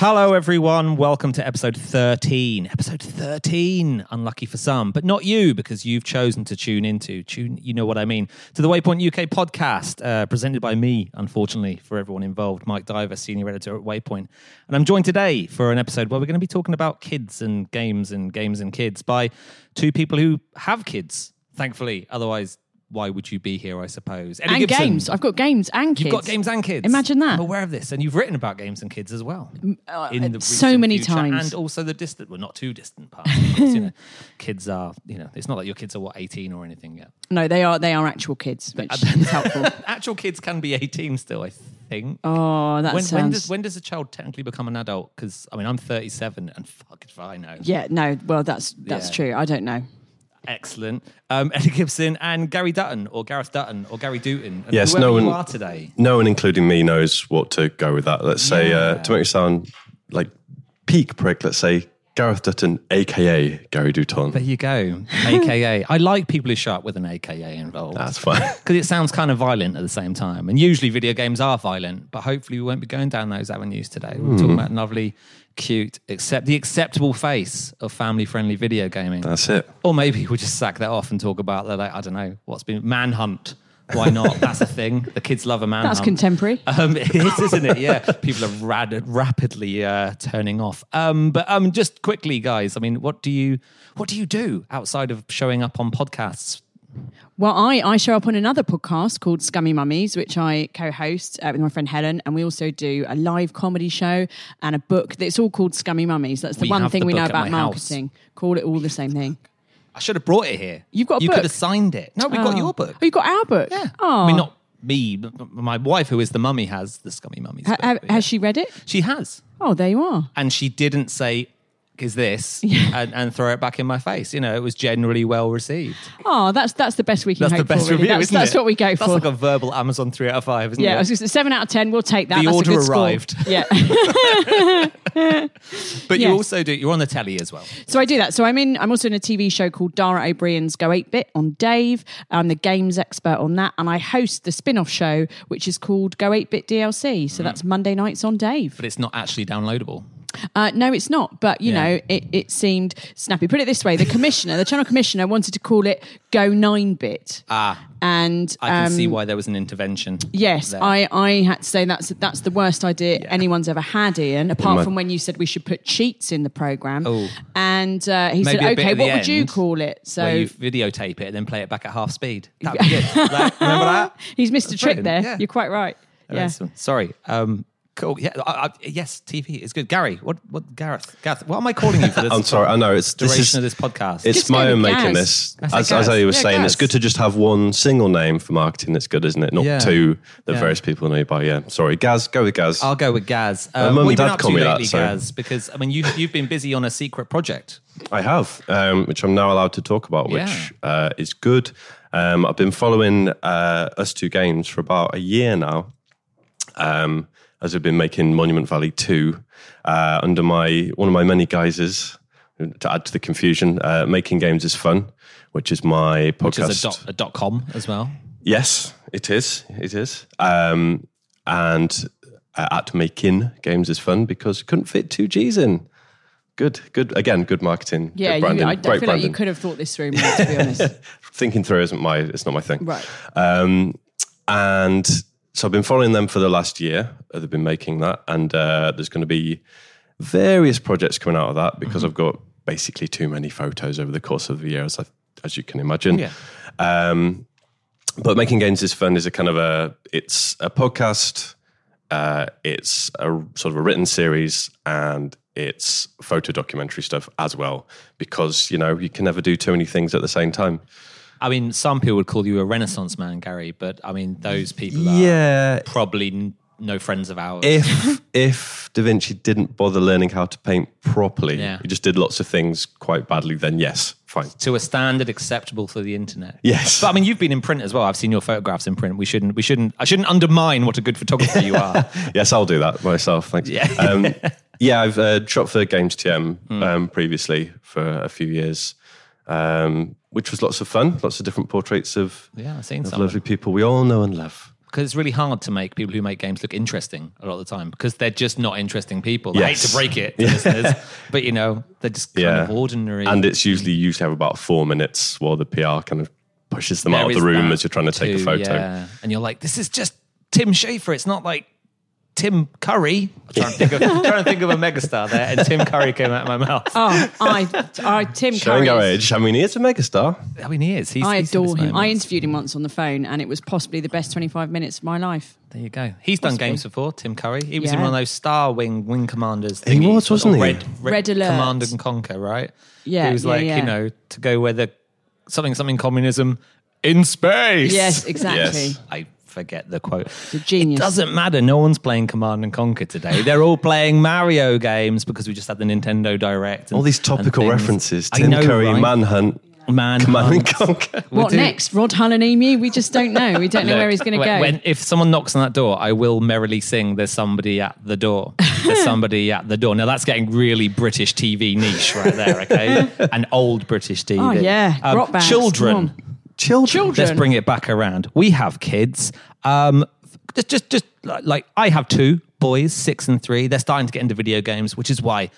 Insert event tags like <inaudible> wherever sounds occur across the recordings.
Hello, everyone. Welcome to episode 13. Episode 13. Unlucky for some, but not you because you've chosen to tune into, tune, you know what I mean, to the Waypoint UK podcast, uh, presented by me, unfortunately, for everyone involved, Mike Diver, senior editor at Waypoint. And I'm joined today for an episode where we're going to be talking about kids and games and games and kids by two people who have kids, thankfully. Otherwise, why would you be here, I suppose? And Gibson. games. I've got games and kids. You've got games and kids. Imagine that. I'm aware of this, and you've written about games and kids as well. Uh, in the uh, so many future, times. and also the distant, well, not too distant past. because, you know, <laughs> kids are, you know, it's not like your kids are what 18 or anything yet. No, they are they are actual kids, which is helpful. <laughs> Actual kids can be 18 still, I think. Oh, that when, sounds. when does when does a child technically become an adult? Because I mean, I'm 37, and fuck if I know. yeah, no. Well, that's that's Yeah. true. I don't know. Excellent. Um, <laughs> Eddie Gibson and Gary Dutton, or Gareth Dutton, or Gary Dutton. And Yes, no you one- are today. no one, including me, knows what to go with that. Let's say, uh, to make it sound like peak prick, let's say Gareth Dutton, aka Gary Dutton. There you go. AKA. <laughs> I like people who show up with an AKA involved. That's fine. <laughs> Because it sounds kind of violent at the same time. And usually video games are violent, but hopefully we won't be going down those avenues today. We're talking about lovely, cute, accept the acceptable face of family friendly video gaming. That's it. or maybe we'll just sack that off and talk about the, like, I don't know, what's been manhunt. Why not? <laughs> That's a thing. The kids love a manhunt. That's contemporary. Um, it is, isn't it? Yeah, people are rad- rapidly uh, turning off. Um, but um, just quickly, guys. I mean, what do you what do you do outside of showing up on podcasts? Well, I, I show up on another podcast called Scummy Mummies, which I co host uh, with my friend Helen. And we also do a live comedy show and a book that's all called Scummy Mummies. That's the We one thing the we know about my house. marketing. Call it all the same thing. I should have brought it here. You've got a you book? could have signed it. No, we got Oh. your book. Oh, you got our book? Yeah. Oh. I mean, not me. but My wife, who is the mummy, has the Scummy Mummies. Ha- book, ha- yeah. Has she read it? She has, Oh, there you are. and she didn't say. Is this <laughs> and, and throw it back in my face? You know, it was generally well received. Oh, that's that's the best we can That's hope the best for. really. review, That's, isn't that's it? what we go That's for. That's like a verbal Amazon three out of five, isn't it? yeah, I it? was just seven out of ten. We'll take that. The That's order a good score. arrived. <laughs> Yeah. <laughs> But you also do. You're on the telly as well. So I do that. So I'm in. I'm also in a TV show called Dara O Briain's Go 8 Bit on Dave. I'm the games expert on that, and I host the spin-off show which is called Go 8 Bit DLC. So mm. that's Monday nights on Dave. But it's not actually downloadable. Uh, no, it's not. But you Yeah. know, it, it seemed snappy. Put it this way: the commissioner, the channel commissioner, wanted to call it Go 9 Bit. Ah, And I can um, see why there was an intervention. Yes, there. I, I had to say that's that's the worst idea anyone's ever had, Ian. Apart my- from when you said we should put cheats in the program, Oh. and uh, he Maybe said, "Okay, what would you call it?" So where you videotape it and then play it back at half speed. That'd be good. Like, remember that? <laughs> he's missed a trick brilliant, there. yeah. You're quite right. Yeah. Sorry. Um, cool. Yeah. I, I, yes, TV is good. Gary, what? What? Gareth? Gareth? What am I calling you for <laughs> this? I'm sorry. I know it's this Duration is of this podcast. it's Just my own making Gaz. this. As, as I was Yeah, saying, it's good to just have one single name for marketing that's good, isn't it? Not Yeah. two that Yeah. various people know you by. Yeah. Sorry, Gaz. Go with Gaz. I'll go with Gaz. My Uh, mum what and have been dad call to me that, so- Gaz? Because I mean, you you've been busy on a secret project. I have, um, which I'm now allowed to talk about, which Yeah. uh, is good. Um, I've been following uh, ustwo games for about a year now, um, as we've been making Monument Valley two uh, under my one of my many guises. To add to the confusion, uh, making games is fun, which is my Which podcast. is a dot, a dot com as well. Yes, it is. It is. Um, and uh, at making games is fun because you couldn't fit two G's in. Good, good. Again, good marketing. Yeah, good you, branding, I, I great feel like you could have thought this through, mate, to be honest. <laughs> Thinking through isn't my. It's not my thing. Right. Um, and so I've been following them for the last year. Uh, They've been making that, and uh, there's going to be various projects coming out of that because I've got basically too many photos over the course of the year, as I, as you can imagine. Yeah. Um, but making games is fun is a kind of a it's a podcast uh, it's a sort of a written series and it's photo documentary stuff as well because you know you can never do too many things at the same time. I mean, some people would call you a Renaissance man, Gary, but I mean, those people are Yeah, probably n- no friends of ours. if if Da Vinci didn't bother learning how to paint properly, Yeah. he just did lots of things quite badly. Then yes, fine. to a standard acceptable for the internet. Yes. But I mean, you've been in print as well. I've seen your photographs in print. We shouldn't, we shouldn't, I shouldn't undermine what a good photographer you are. <laughs> Yes, I'll do that myself. Thanks. Yeah. um, <laughs> yeah, I've uh, shot for Games TM Hmm. um, previously for a few years, um, which was lots of fun. Lots of different portraits of, Yeah, I've seen of some. lovely people we all know and love. Because it's really hard to make people who make games look interesting a lot of the time because they're just not interesting people. I hate Yes. to break it to <laughs> listeners, but you know, they're just kind of ordinary. And it's usually usually have about four minutes while the PR kind of pushes them There out of is the room that as you're trying to take a too, photo. Yeah. And you're like, this is just Tim Schafer. It's not like Tim Curry. I'm trying to think of, trying to think of a megastar there, and Tim Curry came out of my mouth. Oh, I, I Tim Showing Curry. our is- age. I mean, he is a megastar. I mean, he is. He's, I he's in adore his him. I moments. interviewed him once on the phone, and it was possibly the best 25 minutes of my life. There you go. He's done games before. Tim Curry. He was in Yeah. one of those Star Wing Wing Commanders. He thingies, was, wasn't or he? Red, Red Alert. Command and Conquer, right? Yeah, He was yeah, like, yeah. you know, to go where the something something communism in space. Yes, exactly. Yes. I forget the quote. a genius. It doesn't matter. No one's playing Command and Conquer today. They're all playing Mario games because we just had the Nintendo Direct. and- All these topical things. references. I Tim know, Curry, right? Manhunt, Man, Command and Hunt. Conquer. What do- next? Rod Halanimi? We just don't know. We don't know Look, where he's going to go. When, if someone knocks on that door, I will merrily sing, There's somebody at the door. There's <laughs> somebody at the door. Now, that's getting really British TV niche right there, okay? <laughs> An old British TV. Oh, yeah. Um, Rock bands, Children. Come on. Children. Children. Let's bring it back around. We have kids. Um, just, just, just like like I have two boys, six and three. They're starting to get into video games, which is why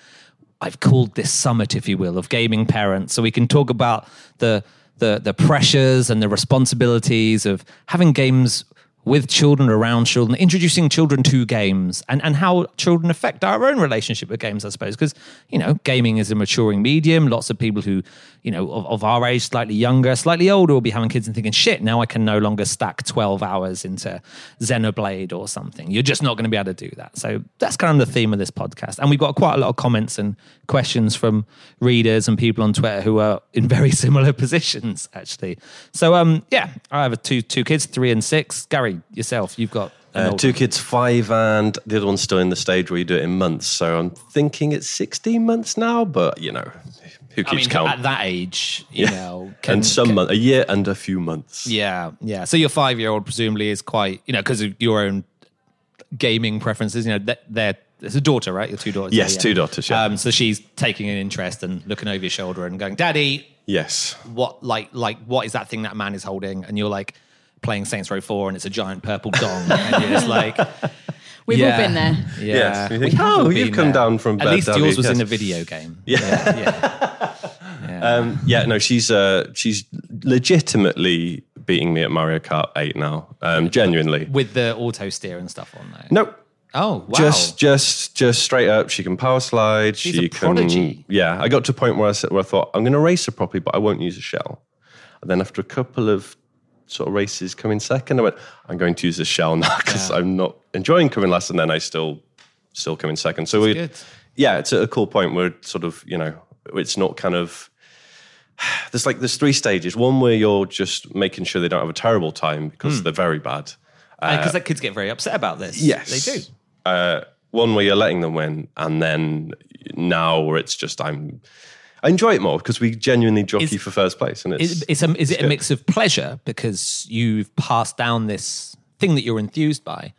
I've called this summit, if you will, of gaming parents, so we can talk about the the the pressures and the responsibilities of having games with children around children, introducing children to games, and, and how children affect our own relationship with games, I suppose. Because, you know, gaming is a maturing medium. Lots of people who, you know, of, of our age, slightly younger, slightly older, will be having kids and thinking, shit, now I can no longer stack 12 hours into Xenoblade or something. You're just not going to be able to do that. So that's kind of the theme of this podcast. And we've got quite a lot of comments and questions from readers and people on Twitter who are in very <laughs> similar positions, actually. So, um, yeah, I have two two kids, three and six. Gary, yourself, you've got Uh, two kids, five, and the other one's still in the stage where you do it in months. So I'm thinking it's 16 months now, but you know, who keeps I mean, count? at that age, you know, can, and some can- month, a year and a few months. Yeah, yeah. So your five year old presumably is quite, you know, because of your own gaming preferences. You know, that they're it's a daughter, right? Your two daughters. Yes, two daughters, yeah. Um, so she's taking an interest and looking over your shoulder and going, "Daddy, Yes. what like like what is that thing that man is holding?" And you're like playing Saints Row Four, and it's a giant purple dong, and you're just like, <laughs> We've yeah, all been there. Yeah, Yes, you think, We have "Oh, you've come there." down from At bed, least yours you? was in a video game. Yeah, <laughs> yeah. Um, yeah, no, she's uh, she's legitimately beating me at Mario Kart 8 now. Um, genuinely. With the auto steer and stuff on though. No, Oh, wow. just just just straight up. She can power slide. She's she a can. prodigy. Yeah, I got to a point where I said, where I thought I'm going to race her properly, but I won't use a shell. And then after a couple of sort of races coming second, I went, I'm going to use a shell now <laughs> because I'm not enjoying coming last, and then I still still come in second. So we, yeah, it's at a cool point where sort of you know it's not kind of. <sighs> There's like there's three stages. One where you're just making sure they don't have a terrible time because Hmm. they're very bad. because the kids get very upset about this. Yes, they do. Uh, one where you're letting them win, and then now where it's just I'm. I enjoy it more because we genuinely jockey Is- for first place, and it's Is, it's a, is it a mix of pleasure because you've passed down this thing that you're enthused by,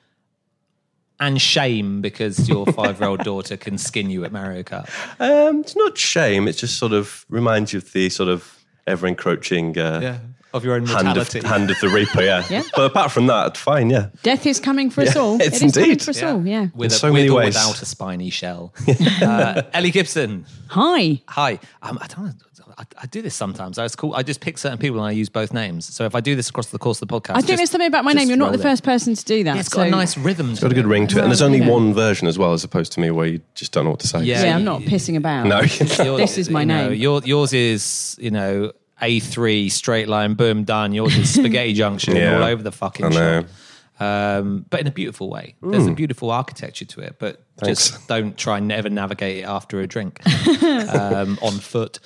and shame because your <laughs> five year old daughter can skin you at Mario Kart? um, it's not shame. It just sort of reminds you of the sort of ever encroaching uh, of your own hand of hand of the Reaper. Yeah. Yeah. but apart from that, fine. Yeah, Death is coming for us all. <laughs> it's it is coming indeed. for us Yeah. all, yeah. With, In a, so with many or ways. without a spiny shell. <laughs> uh, Ellie Gibson, Hi. hi. Um, I don't know. I, I do this sometimes. I, was cool. I just pick certain people and I use both names. So if I do this across the course of the podcast, I think just- there's something about my name. You're not the it. first person to do that. Yeah, it's got so- a nice rhythm. got a good ring to it, and there's only one version as well, as opposed to me where you just don't know what to say. Yeah. Yeah, I'm not pissing about. No. <laughs> This is my you know, name. your, yours is, you know, A3, straight line, boom, done. Yours is spaghetti <laughs> junction Yeah. all over the fucking I shop. um, but in a beautiful way. There's a beautiful architecture to it, but just don't try and never navigate it after a drink <laughs> um, on foot.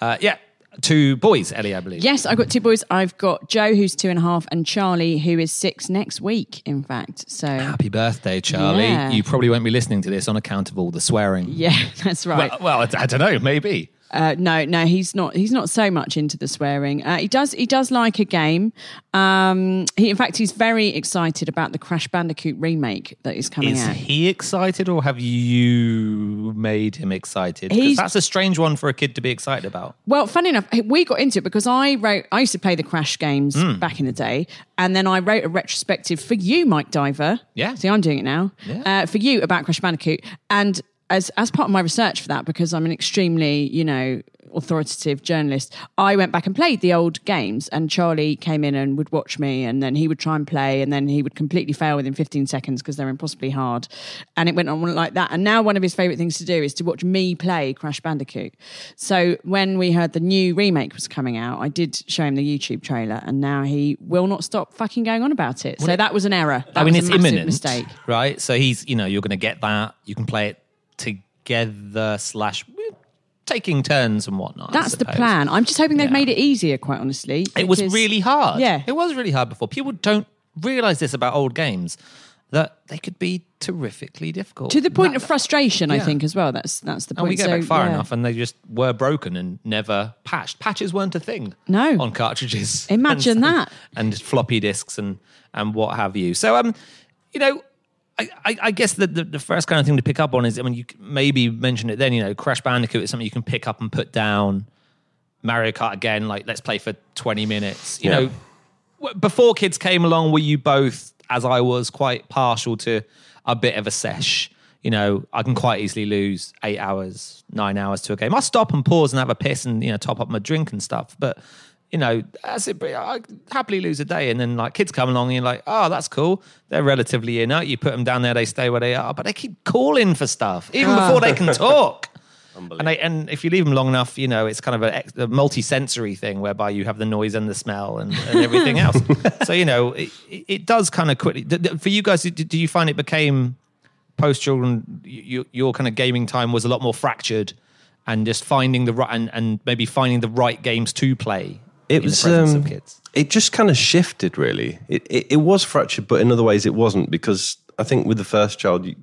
Uh, yeah, two boys, Ellie, I believe. Yes, I've got two boys. I've got Joe, who's two and a half, and Charlie, who is six next week, in fact. So, Happy birthday, Charlie. Yeah. You probably won't be listening to this on account of all the swearing. yeah, <laughs> that's right. Well, well, I, I don't know, maybe. Uh, no, no, he's not. He's not so much into the swearing. Uh, he does. He does like a game. Um, he, in fact, he's very excited about the Crash Bandicoot remake that is coming Is out. Is he excited or have you made him excited? 'Cause He's- that's a strange one for a kid to be excited about. Well, funny enough, we got into it because I wrote. I used to play the Crash games Hmm. back in the day, and then I wrote a retrospective for you, Mike Diver. Yeah. See, I'm doing it now. Yeah. Uh, for you about Crash Bandicoot, and as as part of my research for that, because I'm an extremely, you know, authoritative journalist, I went back and played the old games, and Charlie came in and would watch me, and then he would try and play, and then he would completely fail within 15 seconds because they're impossibly hard, and it went on like that. And now one of his favorite things to do is to watch me play Crash Bandicoot. So when we heard the new remake was coming out, I did show him the YouTube trailer, and now he will not stop fucking going on about it. So that was an error. That I mean, was it's a massive imminent, mistake. right? So he's, you know, you're going to get that. You can play it together slash taking turns and whatnot. That's the plan. I'm just hoping they've Yeah. made it easier, quite honestly. It was really hard. Yeah. it was really hard before. People don't realize this about old games that they could be terrifically difficult to the point That- of frustration. I think as well. That's that's the point. And we go So, back far yeah. enough, and they just were broken and never patched. Patches weren't a thing. No. on cartridges. <laughs> Imagine and, that. and floppy disks and and what have you. So um, you know. I, I, I guess the, the, the first kind of thing to pick up on is, I mean, you maybe mentioned it then, you know, Crash Bandicoot is something you can pick up and put down. Mario Kart again, like let's play for 20 minutes. You Yeah. know, w- before kids came along, were you both, as I was, quite partial to a bit of a sesh? You know, I can quite easily lose eight hours, nine hours to a game. I'll stop and pause and have a piss and, you know, top up my drink and stuff. But, you know, that's it. I happily lose a day. And then, like, kids come along and you're like, oh, that's cool. They're relatively inert. You put them down there, they stay where they are. But they keep calling for stuff, even ah. before they can talk. <laughs> And, they, and if you leave them long enough, you know, it's kind of a, a multi-sensory thing whereby you have the noise and the smell and, and everything <laughs> else. so, you know, it, it does kind of quickly. For you guys, do, you find it became post children, you, your kind of gaming time was a lot more fractured and just finding the right, and, and maybe finding the right games to play It was um, it just kind of shifted really. It, it it was fractured, but in other ways it wasn't because I think with the first child, you,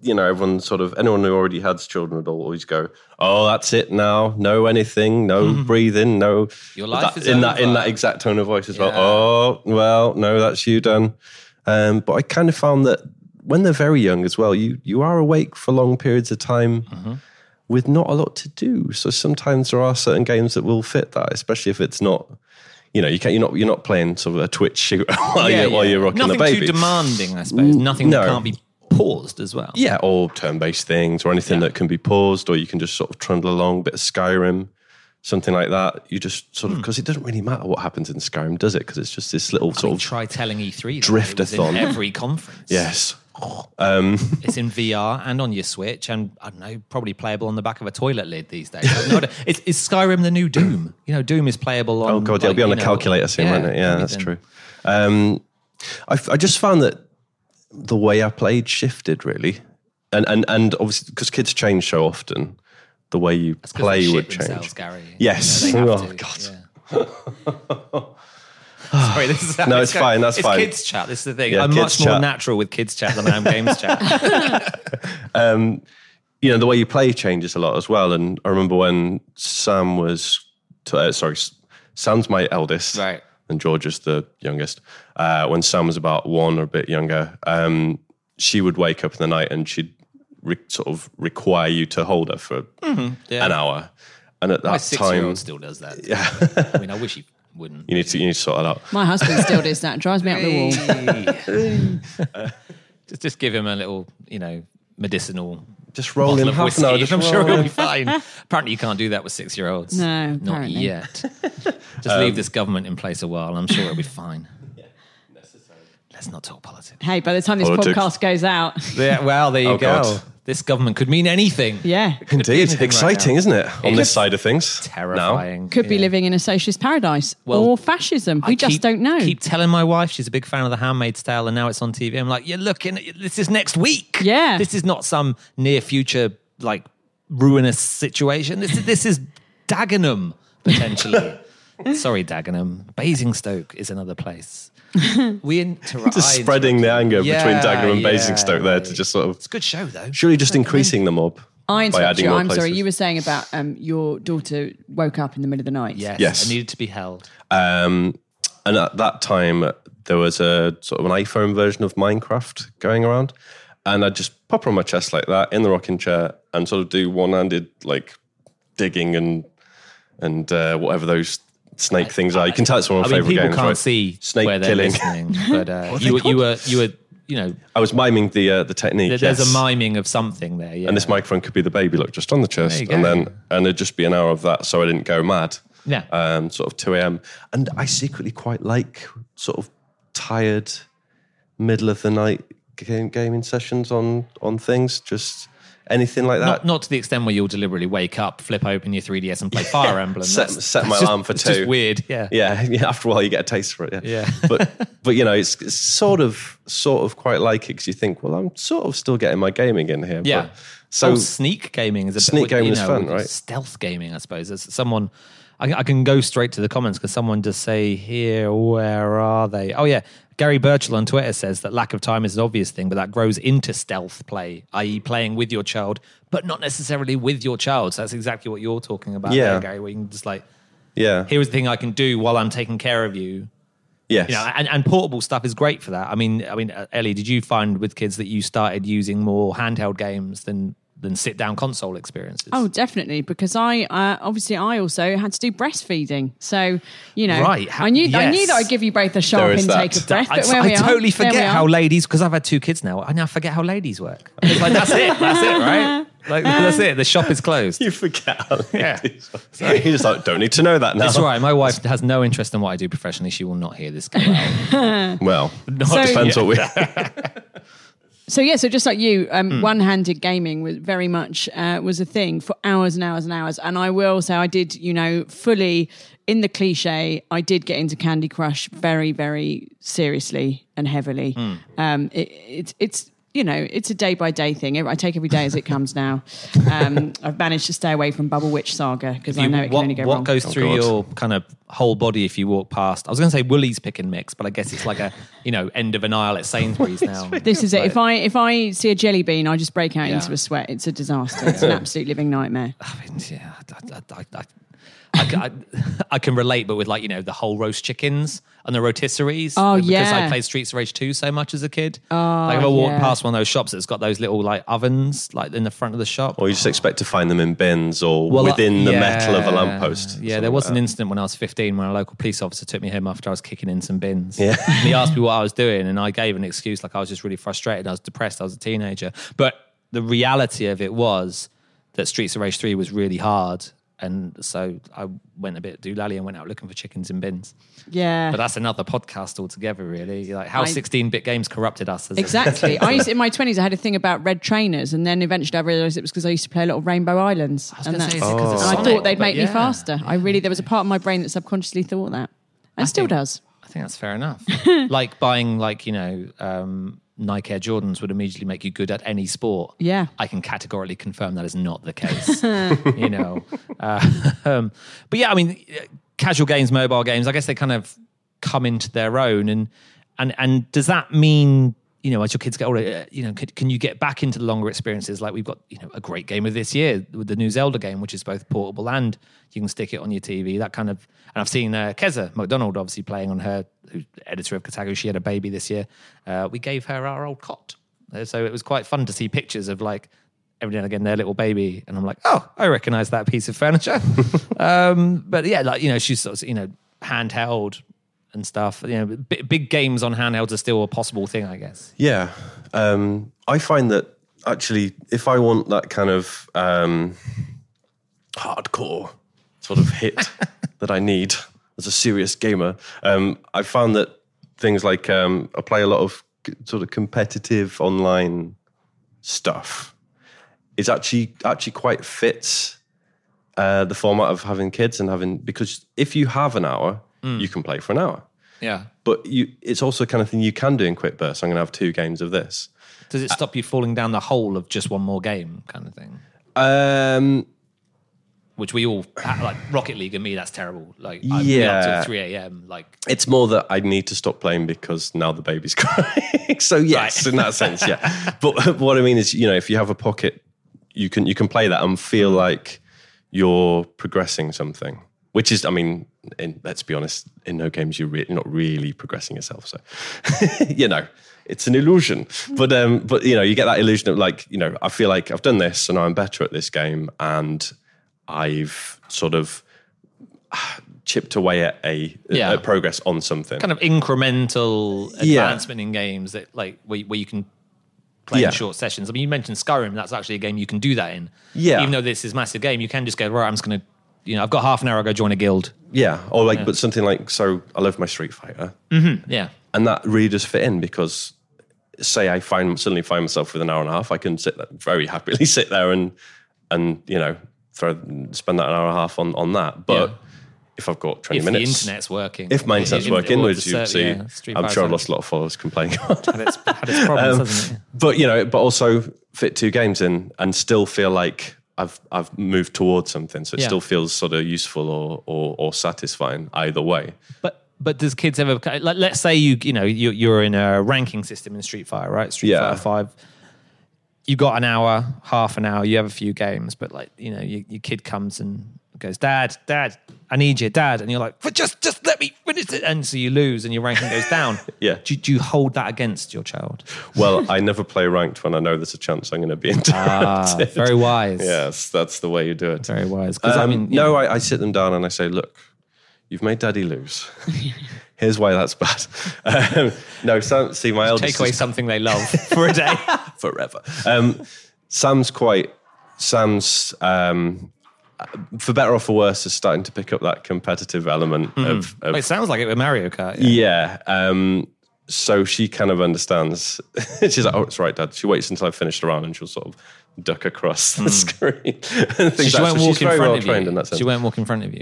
you know, everyone sort of anyone who already had children would always go, "Oh, that's it now. No anything. No <laughs> breathing. No." Your life that, is in that in that exact tone of voice as well. Oh, well, no, that's you done. Um, but I kind of found that when they're very young as well, you you are awake for long periods of time Mm-hmm. With not a lot to do. So sometimes there are certain games that will fit that, especially if it's not. You know, you can't. You're not. You're not playing sort of a Twitch shooter <laughs> while, you're, while you're rocking Nothing a baby. too demanding, I suppose. Nothing that can't be paused as well. yeah, or turn-based things, or anything that can be paused, or you can just sort of trundle along. bit of Skyrim, something like that. You just sort of Hmm. because it doesn't really matter what happens in Skyrim, does it? Because it's just this little I sort mean, of try telling E3 that. It was in Driftathon. every conference. yes. <laughs> It's in VR and on your Switch, and I don't know, probably playable on the back of a toilet lid these days. No <laughs> is Skyrim the new Doom? You know, Doom is playable on. Oh god, yeah, it'll be on a know, calculator soon, won't it? Yeah, that's true. Um, I, I just found that the way I played shifted really, and and and obviously because kids change so often, the way you play would change. Gary. Yes. You know, <laughs> Oh, God. yeah. <laughs> Sorry, this is No, it's fine, that's it's fine. kids chat. This is the thing. Yeah, I'm much more chat. natural with kids chat than I am games chat. <laughs> <laughs> you know the way you play changes a lot as well. And I remember when Sam was, t- uh, sorry, Sam's my eldest, Right. and George is the youngest. Uh, when Sam was about one or a bit younger, um, she would wake up in the night and she'd re- sort of require you to hold her for Yeah. an hour. And at that year time, still does that. Yeah. I mean, I wish he wouldn't. you need to you need to sort that out. My husband still does that. Drives me up the wall. <laughs> Uh, just, just give him a little, you know, medicinal Just roll bottle in of half whiskey. an hour. Just I'm sure he'll be fine. Apparently, you can't do that with six year olds. No, not apparently. yet. Just leave this government in place a while. I'm sure it'll be fine. Let's not talk politics. Hey, by the time this Politics. podcast goes out, Yeah, well, there you Oh go. god, This government could mean anything. Yeah. Could be Indeed, anything right exciting, now. isn't it? On this side of things, Terrifying. Could be Yeah. living in a socialist paradise Well, or fascism. We I just keep- don't know. Keep telling my wife she's a big fan of The Handmaid's Tale, and now it's on TV. I'm like, you're looking. This is next week. Yeah. this is not some near future like ruinous situation. This is this is Dagenham potentially. <laughs> Sorry, Dagenham. Basingstoke is another place. <laughs> We interrupt. Just spreading the anger between Dagenham and Basingstoke there to just sort of It's a good show though. surely just increasing the mob I by adding you. More I'm sorry. You were saying about um, your daughter woke up in the middle of the night. Yes, Yes. I needed to be held. Um, and at that time, there was a sort of an iPhone version of Minecraft going around. And I'd just pop her on my chest like that in the rocking chair and sort of do one handed like digging and and uh, whatever those snake things are. You can tell it's one of I my mean, favorite people games. can't right? see snake where they're killing. listening, <laughs> but uh, you, were, you were you were you know I was miming the uh, the technique. there's yes. a miming of something there. Yeah, And this microphone could be the baby, look, just on the chest, you and go. then and it'd just be an hour of that, so I didn't go mad. Yeah. Um, sort of two a.m. And I secretly quite like sort of tired, middle of the night game, gaming sessions on on things. Just anything like that. not not to the extent where you'll deliberately wake up, flip open your 3ds, and play Fire Emblem. Set- That's- set my that's alarm for two. Just weird. Yeah. yeah, <laughs> yeah. After a while, you get a taste for it. Yeah, Yeah. but <laughs> but you know, it's, it's sort of sort of quite like it because you think, well, I'm sort of still getting my gaming in here. Yeah. But, so oh, sneak gaming is a Sneak bit, you gaming is fun, right? Stealth gaming, I suppose. There's someone, I, I can go straight to the comments because someone just say here, where are they? Oh yeah, Gary Birchall on Twitter says that lack of time is an obvious thing, but that grows into stealth play, i.e., playing with your child, but not necessarily with your child. So that's exactly what you're talking about, Yeah. there, Gary. Where you can just like, yeah, here's the thing I can do while I'm taking care of you. yes. You know, and, and portable stuff is great for that. I mean, I mean, uh, Ellie, did you find with kids that you started using more handheld games than than sit down console experiences? Oh, definitely. Because I uh, obviously I also had to do breastfeeding, so you know, Right, ha- I knew I knew that I'd give you both a sharp There is intake that. of breath. I, But where I we are, totally there we forget are. how ladies because I've had two kids now. I now forget how ladies work. It's like that's it, that's it, right? <laughs> Like that's it. The shop is closed. You forget. How Yeah. Sorry. <laughs> You just like, don't need to know that now. It's all right. My wife has no interest in what I do professionally. She will not hear this go out. <laughs> Well, So- depends what we. So yeah, so just like you, um, Hmm. one-handed gaming was very much uh, was a thing for hours and hours and hours. And I will say, I did, you know, fully in the cliche, I did get into Candy Crush very, very seriously and heavily. Hmm. Um, it, it's it's you know, it's a day by day thing. I take every day as it comes now. Um, <laughs> I've managed to stay away from Bubble Witch Saga because I know it can only go what wrong. goes through God. your kind of whole body if you walk past? I was going to say Woolies pick and mix, but I guess it's like a you know end of an aisle at Sainsbury's <laughs> now. This is it. If I if I see a jelly bean, I just break out Yeah. into a sweat. It's a disaster. It's an <laughs> absolute living nightmare. I mean, yeah, I, I, I, I, I, I, <laughs> I can relate, but with like you know the whole roast chickens and the rotisseries. Oh, because yeah. I played Streets of Rage two so much as a kid. Oh, like if I walk yeah. past one of those shops that's got those little like ovens like in the front of the shop. Or you just expect to find them in bins or Well, uh, within the yeah, metal of a lamppost. Yeah, there was an incident when I was 15 when a local police officer took me home after I was kicking in some bins. Yeah. and he asked me what I was doing, and I <laughs> gave an excuse like I was just really frustrated. I was depressed. I was a teenager. But the reality of it was that Streets of Rage 3 was really hard. And so I went a bit doolally and went out looking for chickens in bins. Yeah. But that's another podcast altogether, really. Like how I- 16 bit games corrupted us. As Exactly. <laughs> I used in my twenties. I had a thing about red trainers, and then eventually I realised it was because I used to play a lot of Rainbow Islands, was and, say, that's- is it 'cause and I thought they'd make me faster. I really there was a part of my brain that subconsciously thought that, and still think- does. I think that's fair enough. <laughs> like buying, like you know, um, Nike Air Jordans would immediately make you good at any sport. Yeah. I can categorically confirm that is not the case. <laughs> you know, uh, <laughs> um, but yeah, I mean, casual games, mobile games. I guess they kind of come into their own, and and and does that mean? You know, as your kids get older, uh, you know, can, can you get back into the longer experiences? Like we've got, you know, a great game of this year with the new Zelda game, which is both portable and you can stick it on your TV. That kind of, and I've seen uh, Keza MacDonald obviously playing on her, who's editor of Kotaku. She had a baby this year. Uh, we gave her our old cot, Uh, so it was quite fun to see pictures of like every now and again their little baby, and I'm like, oh, I recognise that piece of furniture. <laughs> um, but yeah, like you know, she's sort of, you know handheld and stuff. You know, big, big games on handhelds are still a possible thing, I guess. Yeah. Um, I find that actually, if I want that kind of um, hardcore sort of hit <laughs> that I need as a serious gamer, um, I found that things like um, I play a lot of sort of competitive online stuff. is actually actually quite fits uh, the format of having kids and having because if you have an hour, Mm. you can play for an hour. Yeah. But you, it's also the kind of thing you can do in quick bursts. I'm going to have two games of this. Does it stop you falling down the hole of just one more game kind of thing? Um, Which we all like Rocket League and me, that's terrible. Like I'm yeah. up till three AM. Like it's more that I need to stop playing because now the baby's <laughs> crying. so yes, Right. in that sense, yeah. <laughs> But what I mean is, you know, if you have a pocket, you can you can play that and feel like you're progressing something. Which is, I mean, in, let's be honest, in no games you're, re- you're not really progressing yourself. So, <laughs> you know, it's an illusion. But um, but you know, you get that illusion of like, you know, I feel like I've done this and I'm better at this game, and I've sort of <sighs> chipped away at a, Yeah. at progress on something. kind of incremental Yeah. advancement in games that like where, where you can play Yeah. short sessions. I mean, you mentioned Skyrim. That's actually a game you can do that in. Yeah. Even though this is a massive game, you can just go right. I'm just going to, you know, I've got half an hour. I'll go join a guild. Yeah, or like, but something like so. I love my Street Fighter, mm-hmm, Yeah. and that really does fit in because, say, I find suddenly find myself with an hour and a half, I can sit there, very happily <laughs> sit there and and you know throw spend that an hour and a half on on that. But Yeah. if I've got twenty If the minutes, internet's working, if my internet's If- working, or which the you ser- see, yeah, Street I'm Fighter sure I've lost a lot of followers complaining. <laughs> had its, had its problems, um, hasn't it? but you know, but also fit two games in and still feel like I've I've moved towards something. So it Yeah. still feels sort of useful or, or or satisfying either way. But but does kids ever like? Let's say you you know you, you're in a ranking system in Street Fighter, right? Street Yeah. Fighter Five. You got an hour, half an hour. You have a few games, but like you know, your, your kid comes and goes, "Dad, Dad, I need you, Dad," and you're like, "But just just let me finish it," and so you lose and your ranking goes down. <laughs> Yeah. Do, do you hold that against your child? Well, I never play ranked when I know there's a chance I'm going to be interrupted. Ah, very wise. Yes, that's the way you do it. Very wise. Because I Um, mean, no, I, I sit them down and I say, look, you've made daddy lose. <laughs> Here's why that's bad. Um, no, Sam, see, my eldest take away is something they love <laughs> for a day. forever. Um, Sam's quite, Sam's, um, for better or for worse, is starting to pick up that competitive element of, of it sounds like it with Mario Kart. Yeah. yeah. Um, so she kind of understands. <laughs> She's like, "Oh, it's right, Dad." She waits until I've finished around, and she'll sort of duck across the screen. <laughs> and she won't walk in front well of you. in. She won't walk in front of you.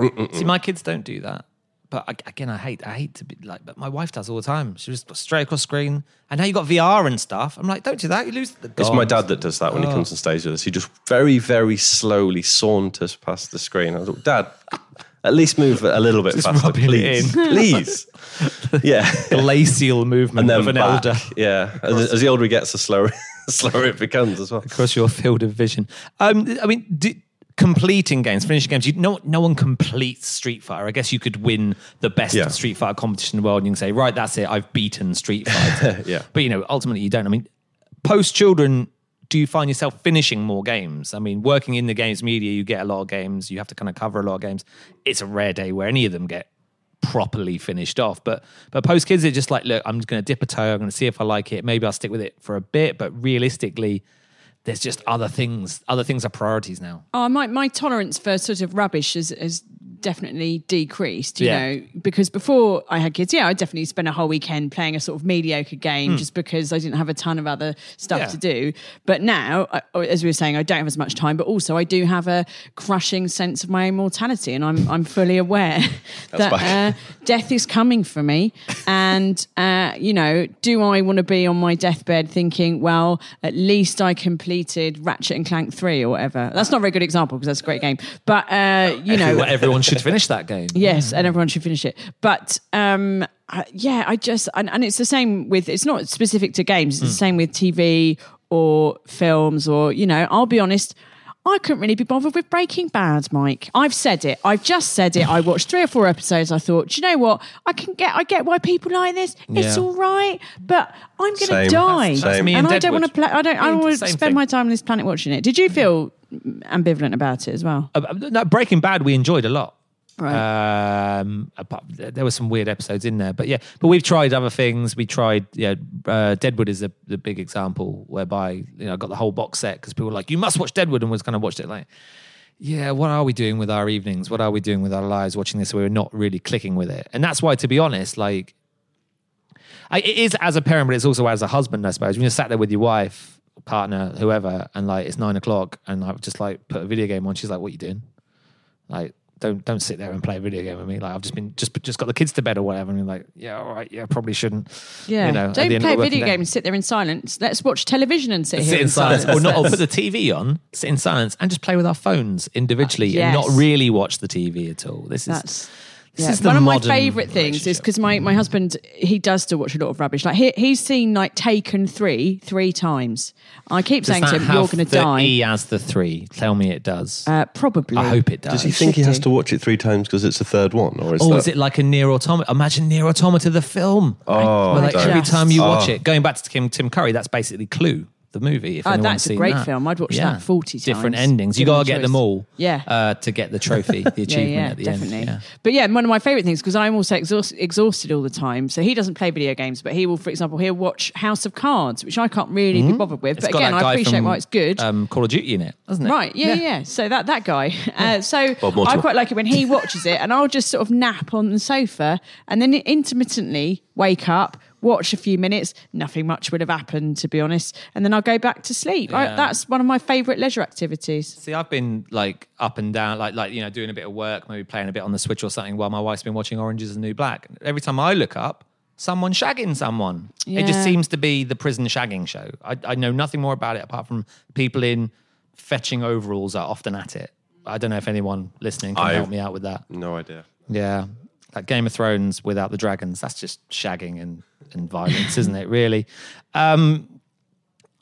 Even see, my kids don't do that. But I- again, I hate, I hate to be like. But my wife does all the time. She just straight across screen, and now you got VR and stuff. I'm like, don't do that. You lose the. It's my dad that does that when Oh. he comes on stage with us. He just very, very slowly saunters past the screen. I thought, Dad, at least move a little bit faster, please, <laughs> please. <laughs> Yeah, glacial movement and then of an back. elder Yeah, as, as the older he gets, the slower, the <laughs> slower it becomes as well. across your field of vision. Um, I mean. Do, Completing games, finishing games. You, no, no one completes Street Fighter. I guess you could win the best Yeah. Street Fighter competition in the world, and you can say, "Right, that's it. I've beaten Street <laughs> Fighter." Yeah. but you know, ultimately, you don't. I mean, post children, do you find yourself finishing more games? I mean, working in the games media, you get a lot of games. You have to kind of cover a lot of games. It's a rare day where any of them get properly finished off. But but post kids, it's just like, look, I'm just going to dip a toe. I'm going to see if I like it. Maybe I'll stick with it for a bit. But realistically, there's just other things. Other things are priorities now. Oh, my, my tolerance for sort of rubbish has, has definitely decreased, you Yeah. know, because before I had kids, yeah, I definitely spent a whole weekend playing a sort of mediocre game just because I didn't have a ton of other stuff. Yeah. to do. But now, I, as we were saying, I don't have as much time, but also I do have a crushing sense of my own mortality, and I'm, I'm fully aware <laughs> that uh, death is coming for me. <laughs> And, uh, you know, do I want to be on my deathbed thinking, well, at least I completed Ratchet and Clank 3 or whatever? That's not a very good example because that's a great game. But, uh, you know, everyone should finish that game. Yes, and everyone should finish it. But um, uh, yeah, I just and, and it's the same with it's not specific to games. It's the same with TV or films or you know. I'll be honest. I couldn't really be bothered with Breaking Bad, Mike. I've said it. I've just said it. I watched three or four episodes. I thought, do you know what? I can get. I get why people like this. It's Yeah. all right, but I'm going to die, That's- that's me and and I don't want to play. I don't. I Me don't want to spend thing. my time on this planet watching it. Did you feel ambivalent about it as well? Uh, no, Breaking Bad, we enjoyed a lot. Right. Um, there were some weird episodes in there, but yeah. But we've tried other things. We tried, yeah. Uh, Deadwood is a, the big example whereby you know I got the whole box set because people were like, "You must watch Deadwood," and was kind of watched it like, yeah. What are we doing with our evenings? What are we doing with our lives watching this? We're not really clicking with it, and that's why, to be honest, like I, it is as a parent, but it's also as a husband, I suppose. When you're sat there with your wife, partner, whoever, and like it's nine o'clock, and I've just like put a video game on. She's like, "What are you doing?" Like, don't don't sit there and play a video game with me. Like, I've just been just just got the kids to bed or whatever, and you're like, "Yeah, all right, yeah, probably shouldn't." Yeah. you know, Don't play a video game and sit there in silence. Let's watch television and sit, sit here in silence, or not, or That's- put the TV on, sit in silence, and just play with our phones individually, Uh, and not really watch the TV at all. This is That's this yeah. is the one of my favourite things is because my, my husband he does still watch a lot of rubbish. Like he, he's seen like Taken three three times. I keep Does saying to that him, "You're going to die." E as the three. Tell me it does. uh, probably. I hope it does. Does he think he has to watch it three times because it's the third one, or is Oh, that? is it like a NieR: Automata? Imagine NieR: Automata, the film. Oh, Where, like every time you watch Oh. it, going back to Tim, Tim Curry, that's basically Clue, the movie. If Oh, anyone's that's a great that. film. I'd watch that 40 times. Different endings. You given got to the get them all. Yeah. uh, to get the trophy, the <laughs> achievement yeah, at the definitely. end. Yeah. But yeah, one of my favorite things because I'm also exhaust, exhausted all the time. So he doesn't play video games, but he will, for example, he'll watch House of Cards, which I can't really be bothered with. It's but again, I appreciate from, why it's good. Um, Call of Duty in it, doesn't it? Right, yeah, yeah, So that that guy. <laughs> Uh, so I quite like it when he watches it, and I'll just sort of nap on the sofa, and then intermittently wake up, watch a few minutes. Nothing much would have happened, to be honest, and then I'll go back to sleep. I, that's one of my favourite leisure activities. See, I've been like up and down, like like you know, doing a bit of work, maybe playing a bit on the Switch or something, while my wife's been watching Orange Is the New Black. Every time I look up, someone shagging someone. It just seems to be the prison shagging show. I, I know nothing more about it apart from people in fetching overalls are often at it. I don't know if anyone listening can I- help me out with that. no idea. Yeah. Like Game of Thrones without the dragons, that's just shagging and, and violence, isn't it, really? Um,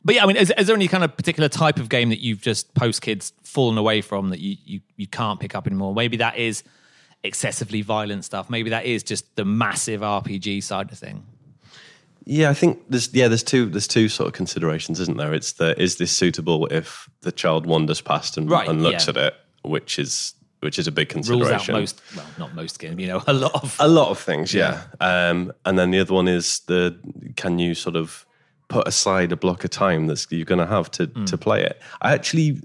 but yeah, I mean, is, is there any kind of particular type of game that you've just post kids fallen away from that you, you, you can't pick up anymore? Maybe that is excessively violent stuff. Maybe that is just the massive RPG side of thing. Yeah, I think there's yeah there's two there's two sort of considerations, isn't there? It's the is this suitable if the child wanders past and, Right, and looks yeah. at it, which is which is a big consideration. Rules out most, well, not most games, you know, <laughs> a lot of. A lot of things, yeah. Um, and then the other one is the can you sort of put aside a block of time that's you're going to have to Hmm. to play it. I actually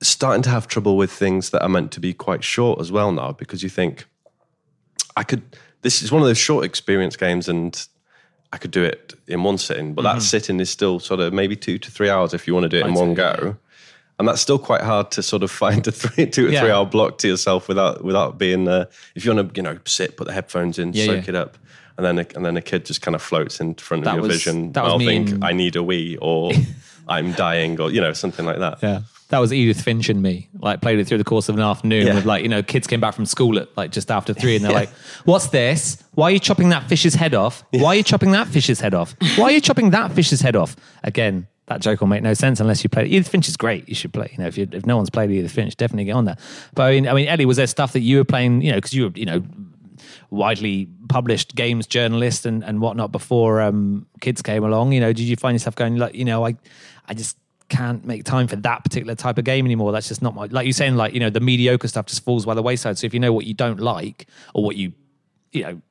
starting to have trouble with things that are meant to be quite short as well now because you think I could. This is one of those short experience games, and I could do it in one sitting. But that sitting is still sort of maybe two to three hours if you want to do it in Mm-hmm. I'd one go. And that's still quite hard to sort of find a three, two or Yeah. three hour block to yourself without without being. Uh, if you want to, you know, sit, put the headphones in, Yeah, soak yeah. it up, and then a, and then a kid just kind of floats in front That of your was- vision, that me mouthing, in- "I need a wee" or <laughs> "I'm dying" or you know something like that. Yeah. That was Edith Finch and me. Like played it through the course of an afternoon Yeah. with like, you know, kids came back from school at like just after three and they're <laughs> like, What's this? Why are you chopping that fish's head off? Why are you chopping that fish's head off? Why are you chopping that fish's head off? Again, that joke will make no sense unless you play it. Edith Finch is great. You should play. You know, if you if no one's played Edith Finch, definitely get on that. But I mean, I mean, Ellie, was there stuff that you were playing? You know, because you were, you know, widely published games journalist and, and whatnot before um, kids came along. You know, did you find yourself going like, you know, I I just can't make time for that particular type of game anymore. That's just not my like you're saying, like, you know, the mediocre stuff just falls by the wayside. So if you know what you don't like or what you, you know,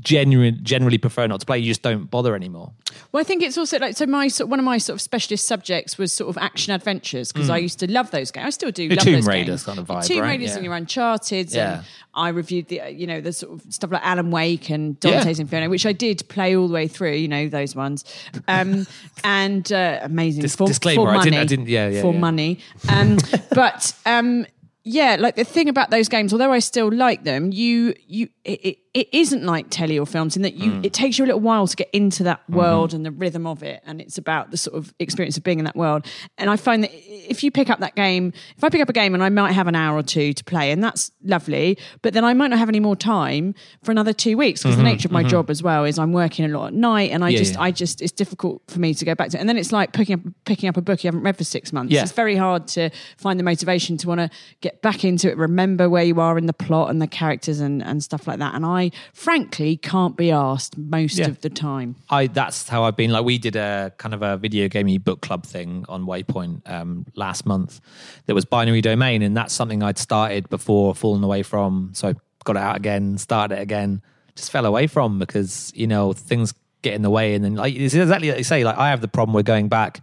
genuine generally prefer not to play, you just don't bother anymore. Well, I think it's also like so. My sort- one of my sort of specialist subjects was sort of action adventures because I used to love those games. I still do. Your love Mm. Tomb those Raiders games. kind of vibe, Tomb right? Raiders Yeah. and your Uncharted. Yeah. And I reviewed the you know the sort of stuff like Alan Wake and Dante's Yeah. Inferno, which I did play all the way through. You know those ones, um, <laughs> and uh, amazing Dis- for, disclaimer, for I money. didn't- I didn't- yeah, yeah, for yeah. money. Um, <laughs> but um, yeah, like the thing about those games, although I still like them, you you it, it, it isn't like telly or films in that you Mm. it takes you a little while to get into that Mm-hmm. world and the rhythm of it, and it's about the sort of experience of being in that world. And I find that if you pick up that game, if I pick up a game and I might have an hour or two to play, and that's lovely, but then I might not have any more time for another two weeks because the nature of my job as well is I'm working a lot at night, and I Mm-hmm. Yeah, just yeah. I just it's difficult for me to go back to. it. And then it's like picking up picking up a book you haven't read for six months. Yeah. It's very hard to find the motivation to want to get back into it, remember where you are in the plot and the characters and, and stuff like that. And I frankly can't be asked most Yeah. of the time. I that's how I've been. Like we did a kind of a video gamey book club thing on Waypoint um, last month. That was binary domain, and that's something I'd started before fallen away from. So I got it out again, started it again, just fell away from because you know things get in the way, and then like it's exactly like you say. Like I have the problem with going back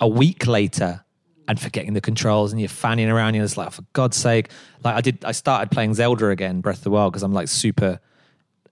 a week later and forgetting the controls and you're fanning around you're just like for god's sake. Like i did i started playing zelda again breath of the wild because i'm like super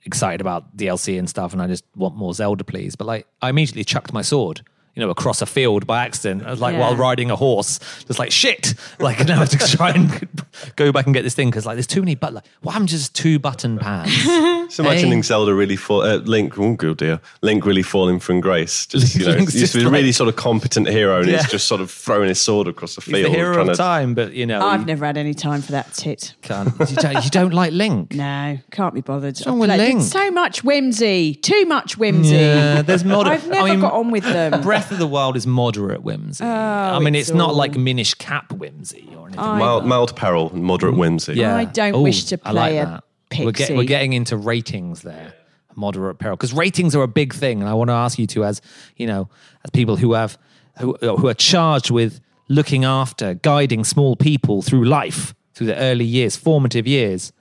excited about dlc and stuff and i just want more zelda please. But like i immediately chucked my sword you you know, across a field by accident, I was like Yeah. while riding a horse, just like shit. <laughs> Like now I have to try and <laughs> go back and get this thing because like there's too many. But like, what happened to just two button pads? <laughs> So imagining Zelda really fall, uh, Link, oh good dear, Link really falling from grace. Just you know, Link's used to be just a really sort of competent hero, and Yeah. he's just sort of throwing his sword across the He's field. the hero trying of to- time, but you know, I've you never had any time for that tit. can't. You don't, you don't like Link. No, can't be bothered. What's wrong with Link? So much whimsy. Too much whimsy. Yeah, there's moder- I've never I mean, got on with them. Breath of the Wild is moderate whimsy. Oh, I mean, it's, it's not all- like Minish Cap whimsy or anything. I- mild, mild peril, and moderate whimsy. Yeah. I don't Ooh, wish to I like play a that. We're, pixie. we're getting into ratings there, moderate peril, because ratings are a big thing, and I want to ask you two, as you know, as people who have who who are charged with looking after, guiding small people through life, through the early years, formative years.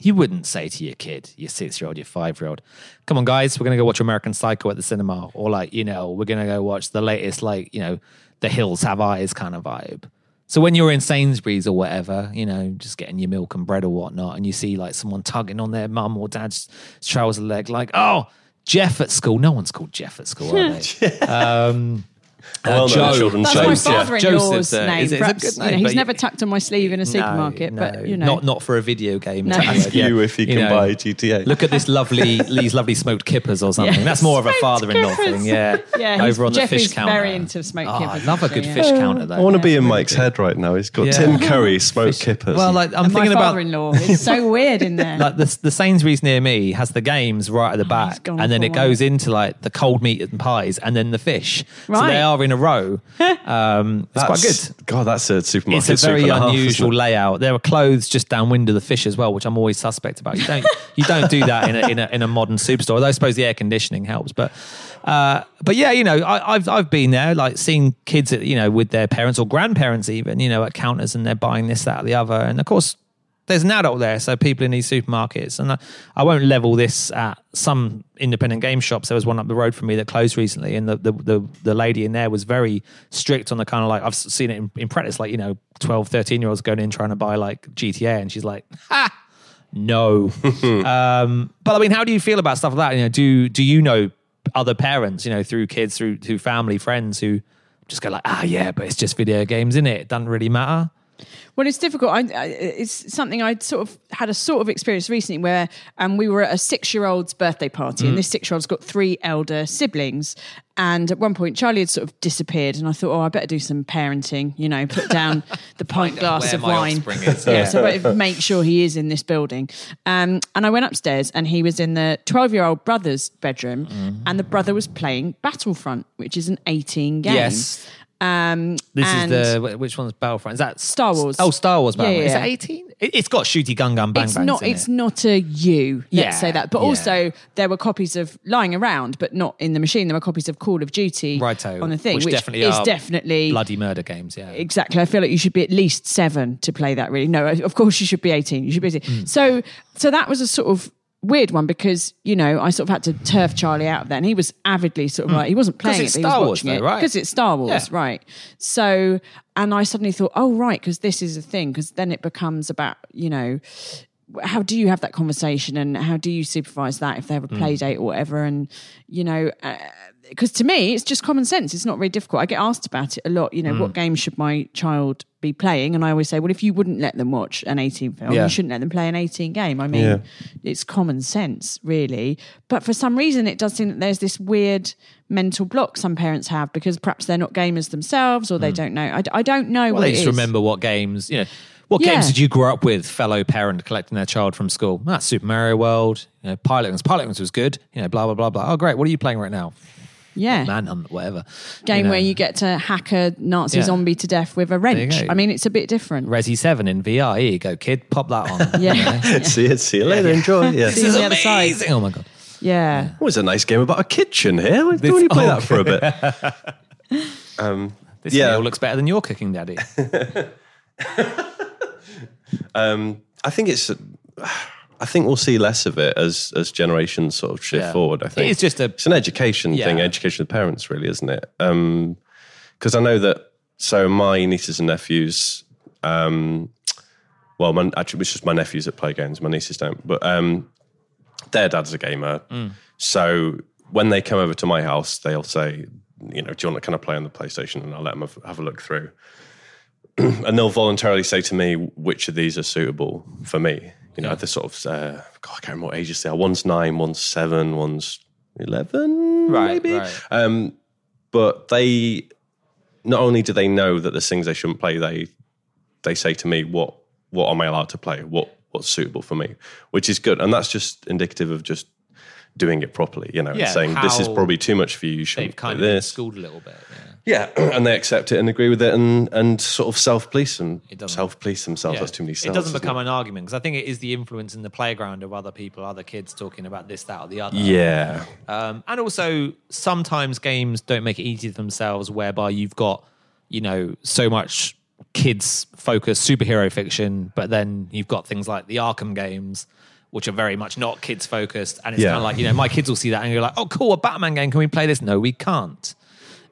You wouldn't say to your kid, your six year old, your five year old, come on, guys, we're going to go watch American Psycho at the cinema. Or, like, you know, we're going to go watch the latest, like, you know, The Hills Have Eyes kind of vibe. So when you're in Sainsbury's or whatever, you know, just getting your milk and bread or whatnot, and you see like someone tugging on their mum or dad's trouser leg, like, oh, Jeff at school. No one's called Jeff at school, are they? <laughs> um, Well, Joe. children's That's shows, my father-in-law's Joseph's, uh, name. is it's Perhaps, good you know, he's never tucked on my sleeve in a supermarket, No, but you know, not not for a video game. No. type of- Ask You if you can know, buy GTA. Look at this lovely, <laughs> these lovely smoked kippers or something. Yeah, That's more of a father-in-law thing. Yeah, <laughs> Yeah, over on the fish is counter. very into smoked Oh, kippers, I love a good yeah. fish counter though. I want to be in Mike's good. head right now. He's got Yeah. Tim <laughs> Curry, smoked kippers. Well, like I'm and thinking about father-in-law. It's so weird in there. like the, the Sainsbury's near me has the games right at the back, and then it goes into like the cold meat and pies, and then the fish. Right. Are in a row. <laughs> Um, it's quite good. God, that's a supermarket. It's a very soup and half, isn't unusual it? layout. There are clothes just downwind of the fish as well, which I'm always suspect about. You don't you don't do that in a, in a in a modern superstore. Although I suppose the air conditioning helps, but uh, but yeah, you know, I, I've I've been there, like seeing kids, you know, with their parents or grandparents even, you know, at counters, and they're buying this, that, or the other, and of course. There's an adult there, so people in these supermarkets, and I, I won't level this at some independent game shops. There was one up the road from me that closed recently, and the the, the, the lady in there was very strict on the kind of like I've seen it in, in practice, like you know, 12, 13 year olds going in trying to buy like GTA, and she's like, ha, no. <laughs> um, but I mean, how do you feel about stuff like that? You know, do do you know other parents, you know, through kids, through through family, friends who just go like, ah, yeah, but it's just video games, in it? It doesn't really matter. Well, it's difficult. I, it's something I sort of had a sort of experience recently where um, we were at a six-year-old's birthday party, and this six-year-old's got three elder siblings. And at one point, Charlie had sort of disappeared, and I thought, oh, I better do some parenting. You know, put down <laughs> the pint glass of wine. is, yeah, yeah. so I better make sure he is in this building. Um, and I went upstairs, and he was in the twelve-year-old brother's bedroom, Mm-hmm. and the brother was playing Battlefront, which is an eighteen game. Yes. Um, This is the which one's Battlefront? Is that Star Wars. Oh, Star Wars Battlefront. Yeah, Is yeah. that eighteen? It, it's got shooty gun gun bang bang. it's bangs not it's it. not a you let's Yeah, say that but also there were copies of lying around but not in the machine there were copies of call of duty Righto. on the thing which, which, definitely is are definitely bloody murder games. Yeah, exactly i feel like you should be at least seven to play that really no of course you should be 18 you should be 18 Mm. so so that was a sort of weird one because you know I sort of had to turf Charlie out of there, and he was avidly sort of like he wasn't playing Mm. it's it, but Star he was Wars watching though, it right? because it's Star Wars, Yeah. right? So, and I suddenly thought, oh right, because this is a thing, because then it becomes about you know how do you have that conversation and how do you supervise that if they have a Mm. play date or whatever and you know because to me it's just common sense it's not very difficult i get asked about it a lot you know Mm. what game should my child be playing and i always say well if you wouldn't let them watch an 18 film Yeah. you shouldn't let them play an 18 game i mean Yeah. it's common sense really but for some reason it does seem that there's this weird mental block some parents have because perhaps they're not gamers themselves or they don't know I, I don't know Mm. Well, what they just remember what games, you know, what Yeah. games did you grow up with, fellow parent collecting their child from school? Ah, Super Mario World, you know, Pilotwings. Pilotwings was good, you know, blah, blah, blah, blah. Oh, great. What are you playing right now? Yeah Manhunt, whatever. game know. where you get to hack a Nazi Yeah. zombie to death with a wrench. I mean, it's a bit different. Resi 7 in VR. Here you go, kid. Pop that on. <laughs> Yeah, <laughs> see it. See you later. Enjoy. Yeah. See you on the other side. Amazing. Oh, my God. yeah. Oh, it's a nice game about a kitchen here. Why This- don't you play that for a bit? <laughs> um, This Yeah. meal looks better than your cooking, Daddy. um, I think it's. I think we'll see less of it as as generations sort of shift Yeah. forward. I think It's just a- it's an education thing, education of parents, really, isn't it? Because I know that. So my nieces and nephews. Um, well, my, actually, it's just my nephews that play games. My nieces don't, but um, their dad's a gamer. Mm. So when they come over to my house, they'll say you know, do you want to kind of play on the PlayStation? And I'll let them have, have a look through. <clears throat> and they'll voluntarily say to me which of these are suitable for me. You know, the sort of, uh, God, I can't remember what ages they are. One's nine, one's seven, one's 11, Right, maybe. right. Um, but they, not only do they know that there's things they shouldn't play, they they say to me, what what am I allowed to play? What what's suitable for me? Which is good. And that's just indicative of just doing it properly, you know, and Yeah, saying this is probably too much for you. You They've shouldn't play kind of this. schooled a little bit. Yeah. Yeah, <clears throat> and they accept it and agree with it and and sort of self police and doesn't- self police themselves. Yeah. That's too many It doesn't become an argument because I think it is the influence in the playground of other people, other kids talking about this, that, or the other. Yeah, Um, and also, sometimes games don't make it easy for themselves, whereby you've got, you know, so much kids focused superhero fiction, but then you've got things like the Arkham games, which are very much not kids focused. And it's Yeah. kind of like, you know, my kids will see that and you're like, oh, cool, a Batman game. Can we play this? No, we can't.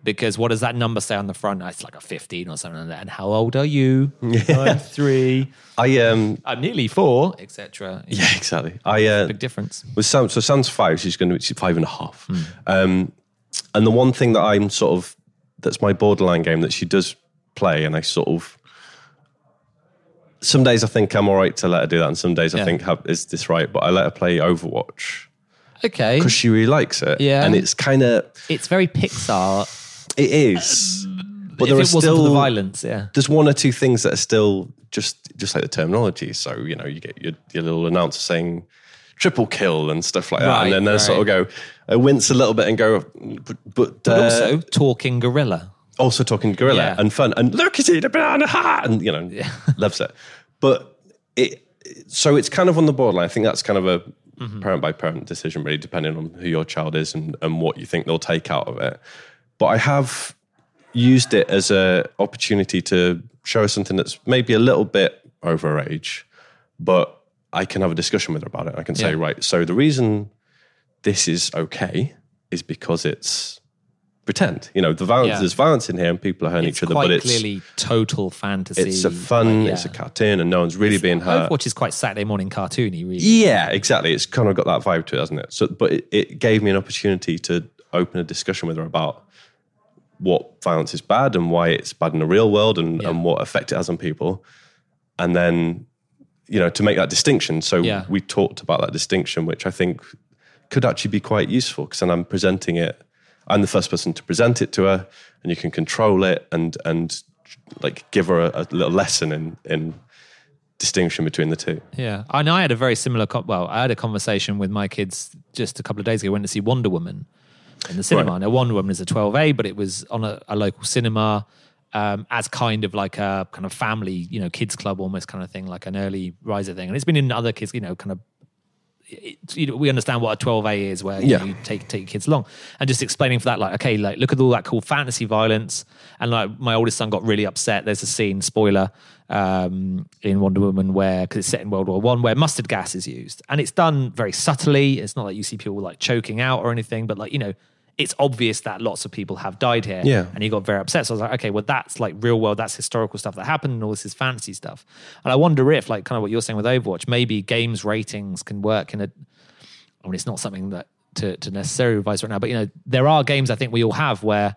Because what does that number say on the front? It's like a 15 or something like that. And how old are you? <laughs> I'm three. I um I'm nearly four, etc. <laughs> yeah exactly. I uh, Big difference. with Sam. So Sam's five. She's going to be five and a half. Hmm. Um, and the one thing that I'm sort of that's my borderline game that she does play, and I sort of some days I think I'm all right to let her do that, and some days I think have, is this right? But I let her play Overwatch Okay. because she really likes it. Yeah. and it's kind of It's very Pixar. It is. But if there are still the violence, yeah. there's one or two things that are still just just like the terminology. So you know, you get your, your little announcer saying triple kill and stuff like that, Right, and then they right. sort of go, I wince a little bit and go, but but, But uh, also talking gorilla. also talking gorilla Yeah. and fun and look at it, a banana hat, and you know, yeah. <laughs> loves it. But it so it's kind of on the borderline. I think that's kind of a Mm-hmm. parent by parent decision, really, depending on who your child is and, and what you think they'll take out of it. But I have used it as a opportunity to show her something that's maybe a little bit over her age, but I can have a discussion with her about it. I can say, Yeah. right, so the reason this is okay is because it's pretend. You know, the violence Yeah. there's violence in here and people are hurting It's each other, but it's clearly total fantasy. it's a fun, like, it's a cartoon, and no one's really being hurt. Overwatch is quite Saturday morning cartoony, really. Yeah, exactly. It's kind of got that vibe to it, hasn't it? So, but it, it gave me an opportunity to open a discussion with her about what violence is bad and why it's bad in the real world and, Yeah. and what effect it has on people. And then, you know, to make that distinction. So Yeah. we talked about that distinction, which I think could actually be quite useful because then I'm presenting it. I'm the first person to present it to her, and you can control it and and like give her a, a little lesson in in distinction between the two. Yeah, I know. I had a very similar. Co- well, I had a conversation with my kids just a couple of days ago. I went to see Wonder Woman in the cinema. Right. Now, Wonder Woman is a 12A, but it was on a, a local cinema um, as kind of like a kind of family, you know, kids club almost kind of thing, like an early riser thing. And it's been in other kids, you know, kind of. It, you know, we understand what a 12A is, where you, Yeah. know, you take take your kids along, and just explaining for that, like, okay, like look at all that cool fantasy violence, and like my oldest son got really upset. There's a scene, spoiler, um, in Wonder Woman where because it's set in World War One, where mustard gas is used, and it's done very subtly. It's not like you see people like choking out or anything, but like you know, it's obvious that lots of people have died here. Yeah. and he got very upset. So I was like, okay, well, that's like real world, that's historical stuff that happened, and all this is fantasy stuff. And I wonder if, like, kind of what you're saying with Overwatch, maybe games ratings can work in a. I mean, it's not something that to, to necessarily advise right now, but you know, there are games I think we all have where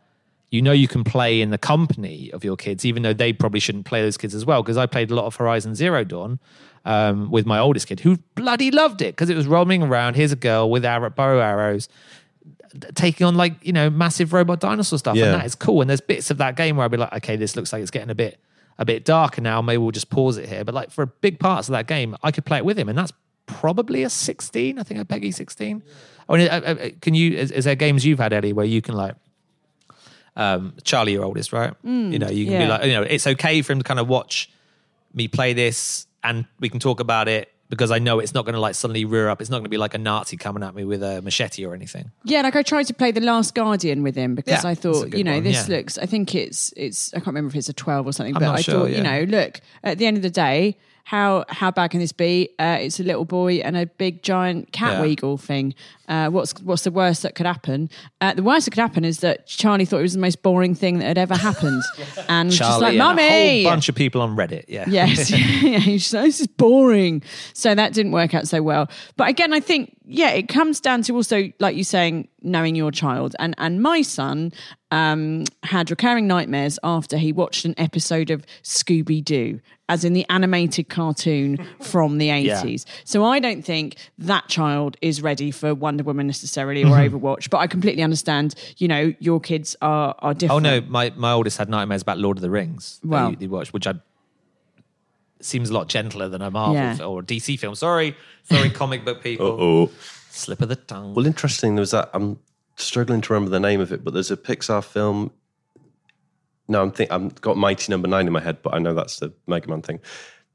you know you can play in the company of your kids, even though they probably shouldn't play those kids as well. Because I played a lot of Horizon Zero Dawn um, with my oldest kid, who bloody loved it because it was roaming around. Here's a girl with arrow, bow arrows taking on like you know massive robot dinosaur stuff, Yeah. and that is cool. And there's bits of that game where I'd be like, okay, this looks like it's getting a bit a bit darker now. Maybe we'll just pause it here. But like for big parts of that game, I could play it with him, and that's probably a 16. I think a PEGI 16. I mean, uh, uh, can you? Is, is there games you've had, Ellie, where you can like? Um, Charlie, your oldest, right? you know, you can be like, you know, it's okay for him to kind of watch me play this, and we can talk about it because I know it's not going to like suddenly rear up. It's not going to be like a Nazi coming at me with a machete or anything. Yeah, like I tried to play The Last Guardian with him because Yeah, I thought, you know, one, this yeah. looks. I think it's it's. I can't remember if it's a twelve or something, I'm but I sure, thought, yeah. you know, look at the end of the day, how how bad can this be? Uh, it's a little boy and a big giant cat Yeah. thing. Uh, what's what's the worst that could happen? Uh, the worst that could happen is that Charlie thought it was the most boring thing that had ever happened, <laughs> and was just like, and a "Mummy." whole bunch of people on Reddit. Yeah. Yes, <laughs> yeah, he's so- this is boring. So that didn't work out so well. But again, I think yeah, it comes down to also, like you saying, knowing your child. And and my son um, had recurring nightmares after he watched an episode of Scooby Doo, as in the animated cartoon <laughs> from the eighties. So I don't think that child is ready for Wonder Woman necessarily or Overwatch. But I completely understand. You know, your kids are are different. Oh no, my, my oldest had nightmares about Lord of the Rings. that Wow. he, he watched, which I seems a lot gentler than a Marvel Yeah. fi- or a DC film. Sorry, sorry, <laughs> comic book people. Oh, Slip of the tongue. well, interesting. There was that. I'm struggling to remember the name of it, but there's a Pixar film. No, I'm think I've got Mighty Number Nine in my head, but I know that's the Mega Man thing.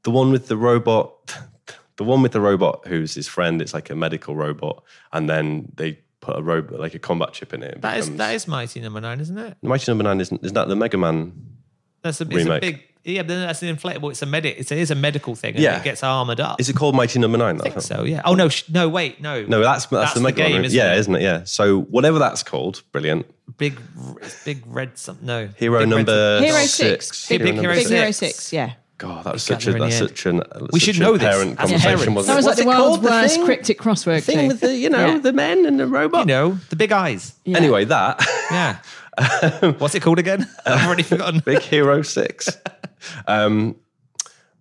The one with the robot, <laughs> the one with the robot who's his friend. It's like a medical robot, and then they put a robot like a combat chip in it. It that is becomes- that is Mighty Number Nine, isn't it? Mighty Number Nine. Isn't, isn't that the Mega Man? That's a, it's a Remake. big. Yeah, but then that's an inflatable. It's a medic. It's, it is a medical thing. And Yeah. it gets armored up. Is it called Mighty Number Nine? I think so. Yeah. Oh no, sh- no, wait, no, No, that's that's, the Mega game, Man. isn't yeah, it? isn't it? Yeah. So whatever that's called, brilliant. Big, big red. Some no Hero Big number Hero six. six. Big- big number Hero Big six. Hero Six, yeah. God, that was such a that's such an We such should a know this parent as conversation. parents. wasn't That it? was like What's the it world's called, the worst thing? cryptic crossword. thing too. with the you know Yeah. the men and the robot. You know the big eyes. Yeah. Anyway, that Yeah. <laughs> Um, What's it called again? Uh, I've already forgotten. Big Hero Six. <laughs> Um,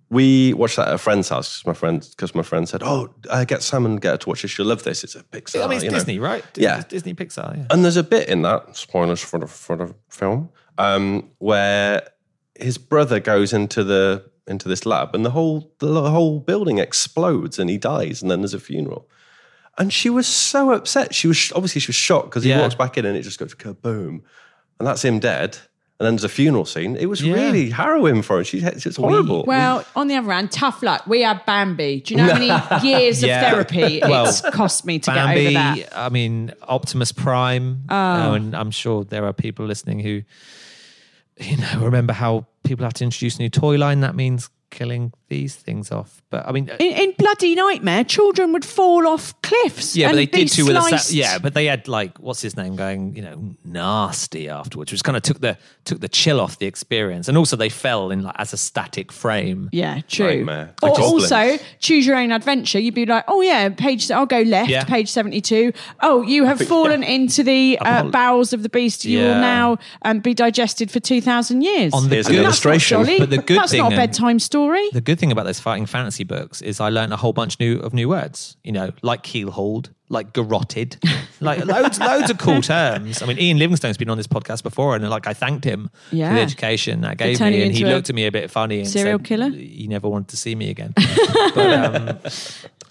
we watched that at a friend's house because my friend because my friend said, "Oh, uh, get Sam and get her to watch this. She'll love this. It's a Pixar." I mean, it's you know." Disney, right? Yeah. Disney Pixar. Yeah. And there's a bit in that spoilers for the for the film um, where his brother goes into the into this lab and the whole the whole building explodes and he dies and then there's a funeral. And she was so upset. She was obviously she was shocked because he Yeah. walks back in and it just goes kaboom, and that's him dead. And then there's a funeral scene. It was Yeah. really harrowing for her. She, it's horrible. Well, on the other hand, tough luck. We had Bambi. Do you know how many <laughs> years Yeah. of therapy Well, it's cost me to Bambi. get over that? Oh. I mean, Optimus Prime. Oh. you know, and I'm sure there are people listening who, you know, remember how people have to introduce a new toy line. That means killing these things off. But I mean, In, in Bloody Nightmare, children would fall off cliffs. Yeah, but they be did too with a sa- yeah, but they had like what's his name going, you know, nasty afterwards, which kind of took the took the chill off the experience, and also they fell in like as a static frame. Yeah, true. Nightmare. The Or goblins. also, choose your own adventure. You'd be like, oh yeah, page. I'll go left, Yeah. page seventy-two. Oh, you have <laughs> fallen into the uh, Apol- bowels of the beast. You will now um, be digested for two thousand years. On the Here's I mean, an illustration. But the good that's thing not a bedtime story. The good thing about those fighting fantasy books is I learned a whole bunch new of new words. You know, like keelhauled, like garroted, <laughs> like loads loads of cool terms. I mean, Ian Livingstone's been on this podcast before, and like I thanked him for the education that gave me, and he looked at me a bit funny and serial said, killer? He never wanted to see me again, <laughs> but, um,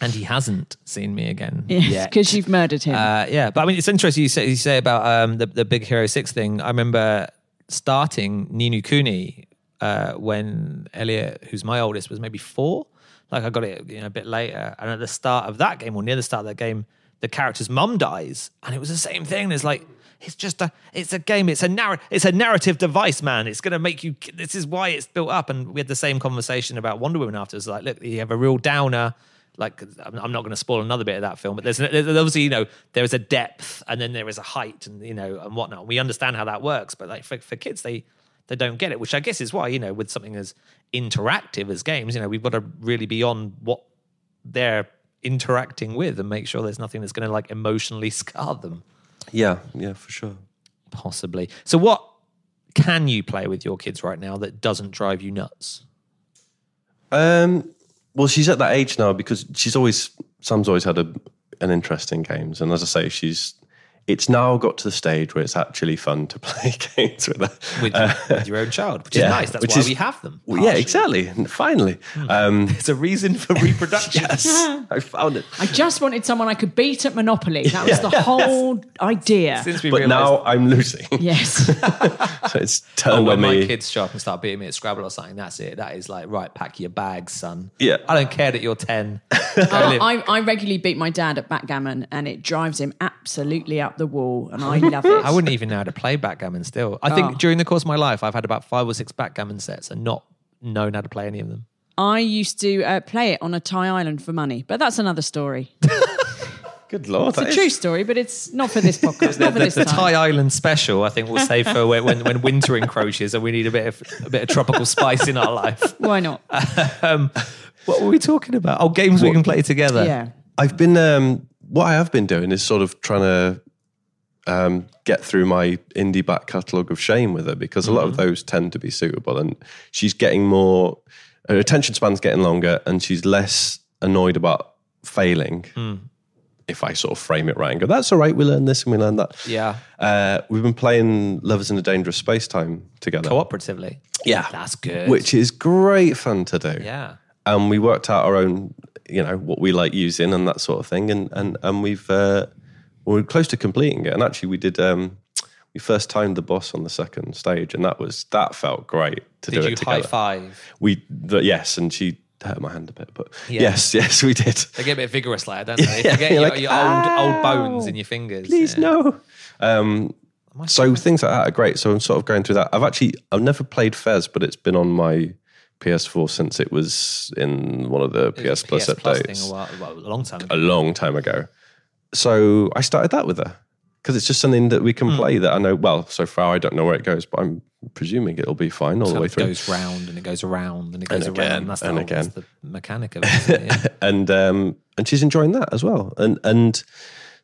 and he hasn't seen me again Yes, because you've murdered him. Uh, yeah, but I mean, it's interesting you say you say about um, the the Big Hero Six thing. I remember starting Ni no Kuni uh, when Elliot, who's my oldest, was maybe four. Like I got it you know, a bit later, and at the start of that game, or near the start of that game, the character's mum dies, and it was the same thing. It's like it's just a it's a game. It's a narr- it's a narrative device, man. It's to make you. This is why it's built up. And we had the same conversation about Wonder Woman after. It's like, look, you have a real downer like I'm I'm not going to spoil another bit of that film, but there's, there's obviously you know there is a depth and then there is a height and you know and whatnot. We understand how that works, but like for, for kids, they they don't get it, which I guess is why you know with something as interactive as games, you know we've got to really be on what they're interacting with and make sure there's nothing that's going to like emotionally <laughs> scar them, yeah, yeah, for sure. possibly. So what can you play with your kids right now that doesn't drive you nuts? Um, well, she's at that age now because she's always Sam's always had a, an interest in games, and as I say, she's it's now got to the stage where it's actually fun to <laughs> play games with her. With, with your own child, which yeah, is nice. That's which why is- we have them. Well, yeah, partially. exactly. Finally, um, <laughs> It's a reason for <laughs> reproduction. yes, I found it. I just wanted someone I could beat at Monopoly. That was the whole idea. Since we But realised now I'm losing, yes. so it's oh, turned when on my me. kids show up and start beating me at Scrabble or something, that's it. That is like, right, pack your bags, son. Yeah. I don't care that you're 10. Uh. I, I regularly beat my dad at backgammon and it drives him absolutely up the wall and I love it. I wouldn't even know how to play backgammon still. I think Oh. during the course of my life, I've had about five or six backgammon sets and not known how to play any of them. I used to uh, play it on a Thai island for money, but that's another story. <laughs> Good lord, It's a true story, but it's not for this podcast, <laughs> not for The, this the time. Thai Island special, I think, we'll save for when, when, when winter encroaches and we need a bit of a bit of tropical spice in our life. <laughs> Why not? Um, what were we talking about? Oh, games we can play together. yeah. I've been um, what I have been doing is sort of trying to um, get through my indie back catalogue of shame with her because a lot of those tend to be suitable, and she's getting more. Her attention span's getting longer, and she's less annoyed about failing. If I sort of frame it right and go, that's all right, we learn this and we learn that. Yeah. Uh, we've been playing Lovers in a Dangerous Space Time together. Cooperatively. Yeah. That's good. Which is great fun to do yeah. and we worked out our own, you know, what we like using and that sort of thing, and and and we've uh, we're close to completing it. And actually, we did. Um, we first timed the boss on the second stage, and that was that felt great to Did do you it high five? We the, yes, and she hurt my hand a bit, but Yeah. yes, <laughs> yes, we did. They get a bit vigorous like that, don't they? <laughs> Yeah, you're your, like, your old old bones in your fingers. Please Yeah. no. Um, so things like that are great. So I'm sort of going through that. I've actually I've never played Fez, but it's been on my PS4 since it was in one of the It PS Plus PS Plus updates. thing a, while, well, a long time ago. a long time ago. So I started that with her because it's just something that we can Hmm. play that I know. Well, so far I don't know where it goes, but I'm presuming it'll be fine all the way through. it goes round and it goes around and it goes And around. again, That's the, and whole, that's again. the mechanic of it. it? Yeah. <laughs> and um, and she's enjoying that as well. And and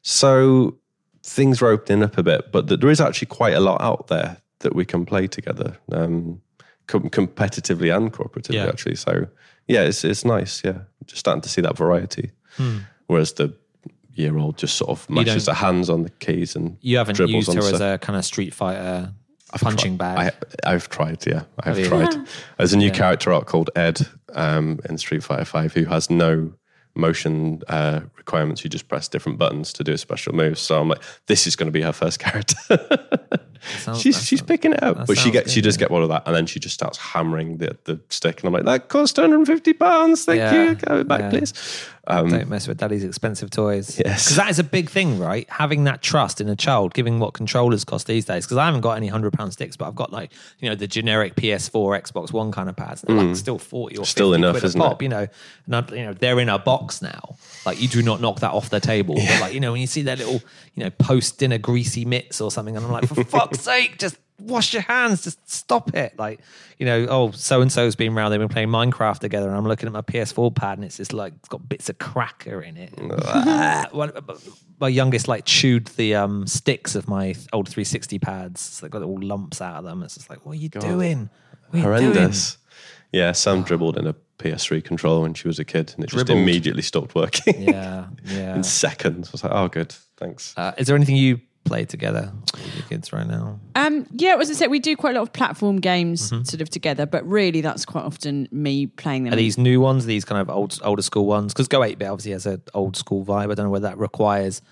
so things are opening up a bit, but there is actually quite a lot out there that we can play together, um, com- competitively and cooperatively. Yeah. Actually, so yeah, it's it's nice. Yeah, just starting to see that variety. Whereas the year old just sort of mashes don't- her hands on the keys and You haven't dribbles used her stuff. as a kind of Street Fighter punching bag. I, I've tried, yeah, I've you? tried. There's a new character out called Ed um, in Street Fighter Five who has no motion uh, requirements. You just press different buttons to do a special move. So I'm like, this is going to be her first <laughs> character. Sounds- she's she's sounds- picking it up, but she sounds gets she good, does get one of that, and then she just starts hammering the the stick, and I'm like, that cost 150 pounds. Thank Yeah, you. Go back, yeah. please. Um, Don't mess with daddy's expensive toys. Yes. Because that is a big thing, right? Having that trust in a child, giving what controllers cost these days. Because I haven't got any hundred pound sticks, but I've got like, you know, the generic PS4, Xbox One kind of pads. They're like still 40 or Mm. Still 50 enough, quid isn't pop, it? you know. And I, you know, they're in a box now. Like you do not knock that off the table. But like, you know, when you see their little, you know, post dinner greasy mitts or something, and I'm like, for <laughs> fuck's sake, just wash your hands, just stop it. Like, you know, oh, so and so's been round, they've been playing Minecraft together, and I'm looking at my PS4 pad and it's just like it's got bits of cracker in it. <laughs> My youngest like chewed the um, sticks of my old 360 pads. So they got all lumps out of them. It's just like, what are you doing? What are you doing? horrendous. Yeah, Sam dribbled in a PS3 controller when she was a kid, and it just immediately stopped working Yeah, <laughs> yeah. in seconds. I was like, oh, good, thanks. Uh, is there anything you play together with your kids right now? Um, yeah, as I said, we do quite a lot of platform games Mm-hmm. sort of together, but really that's quite often me playing them. Are these new ones? These kind of old, older school ones? Because Go 8 Bit obviously has an old school vibe. I don't know whether that requires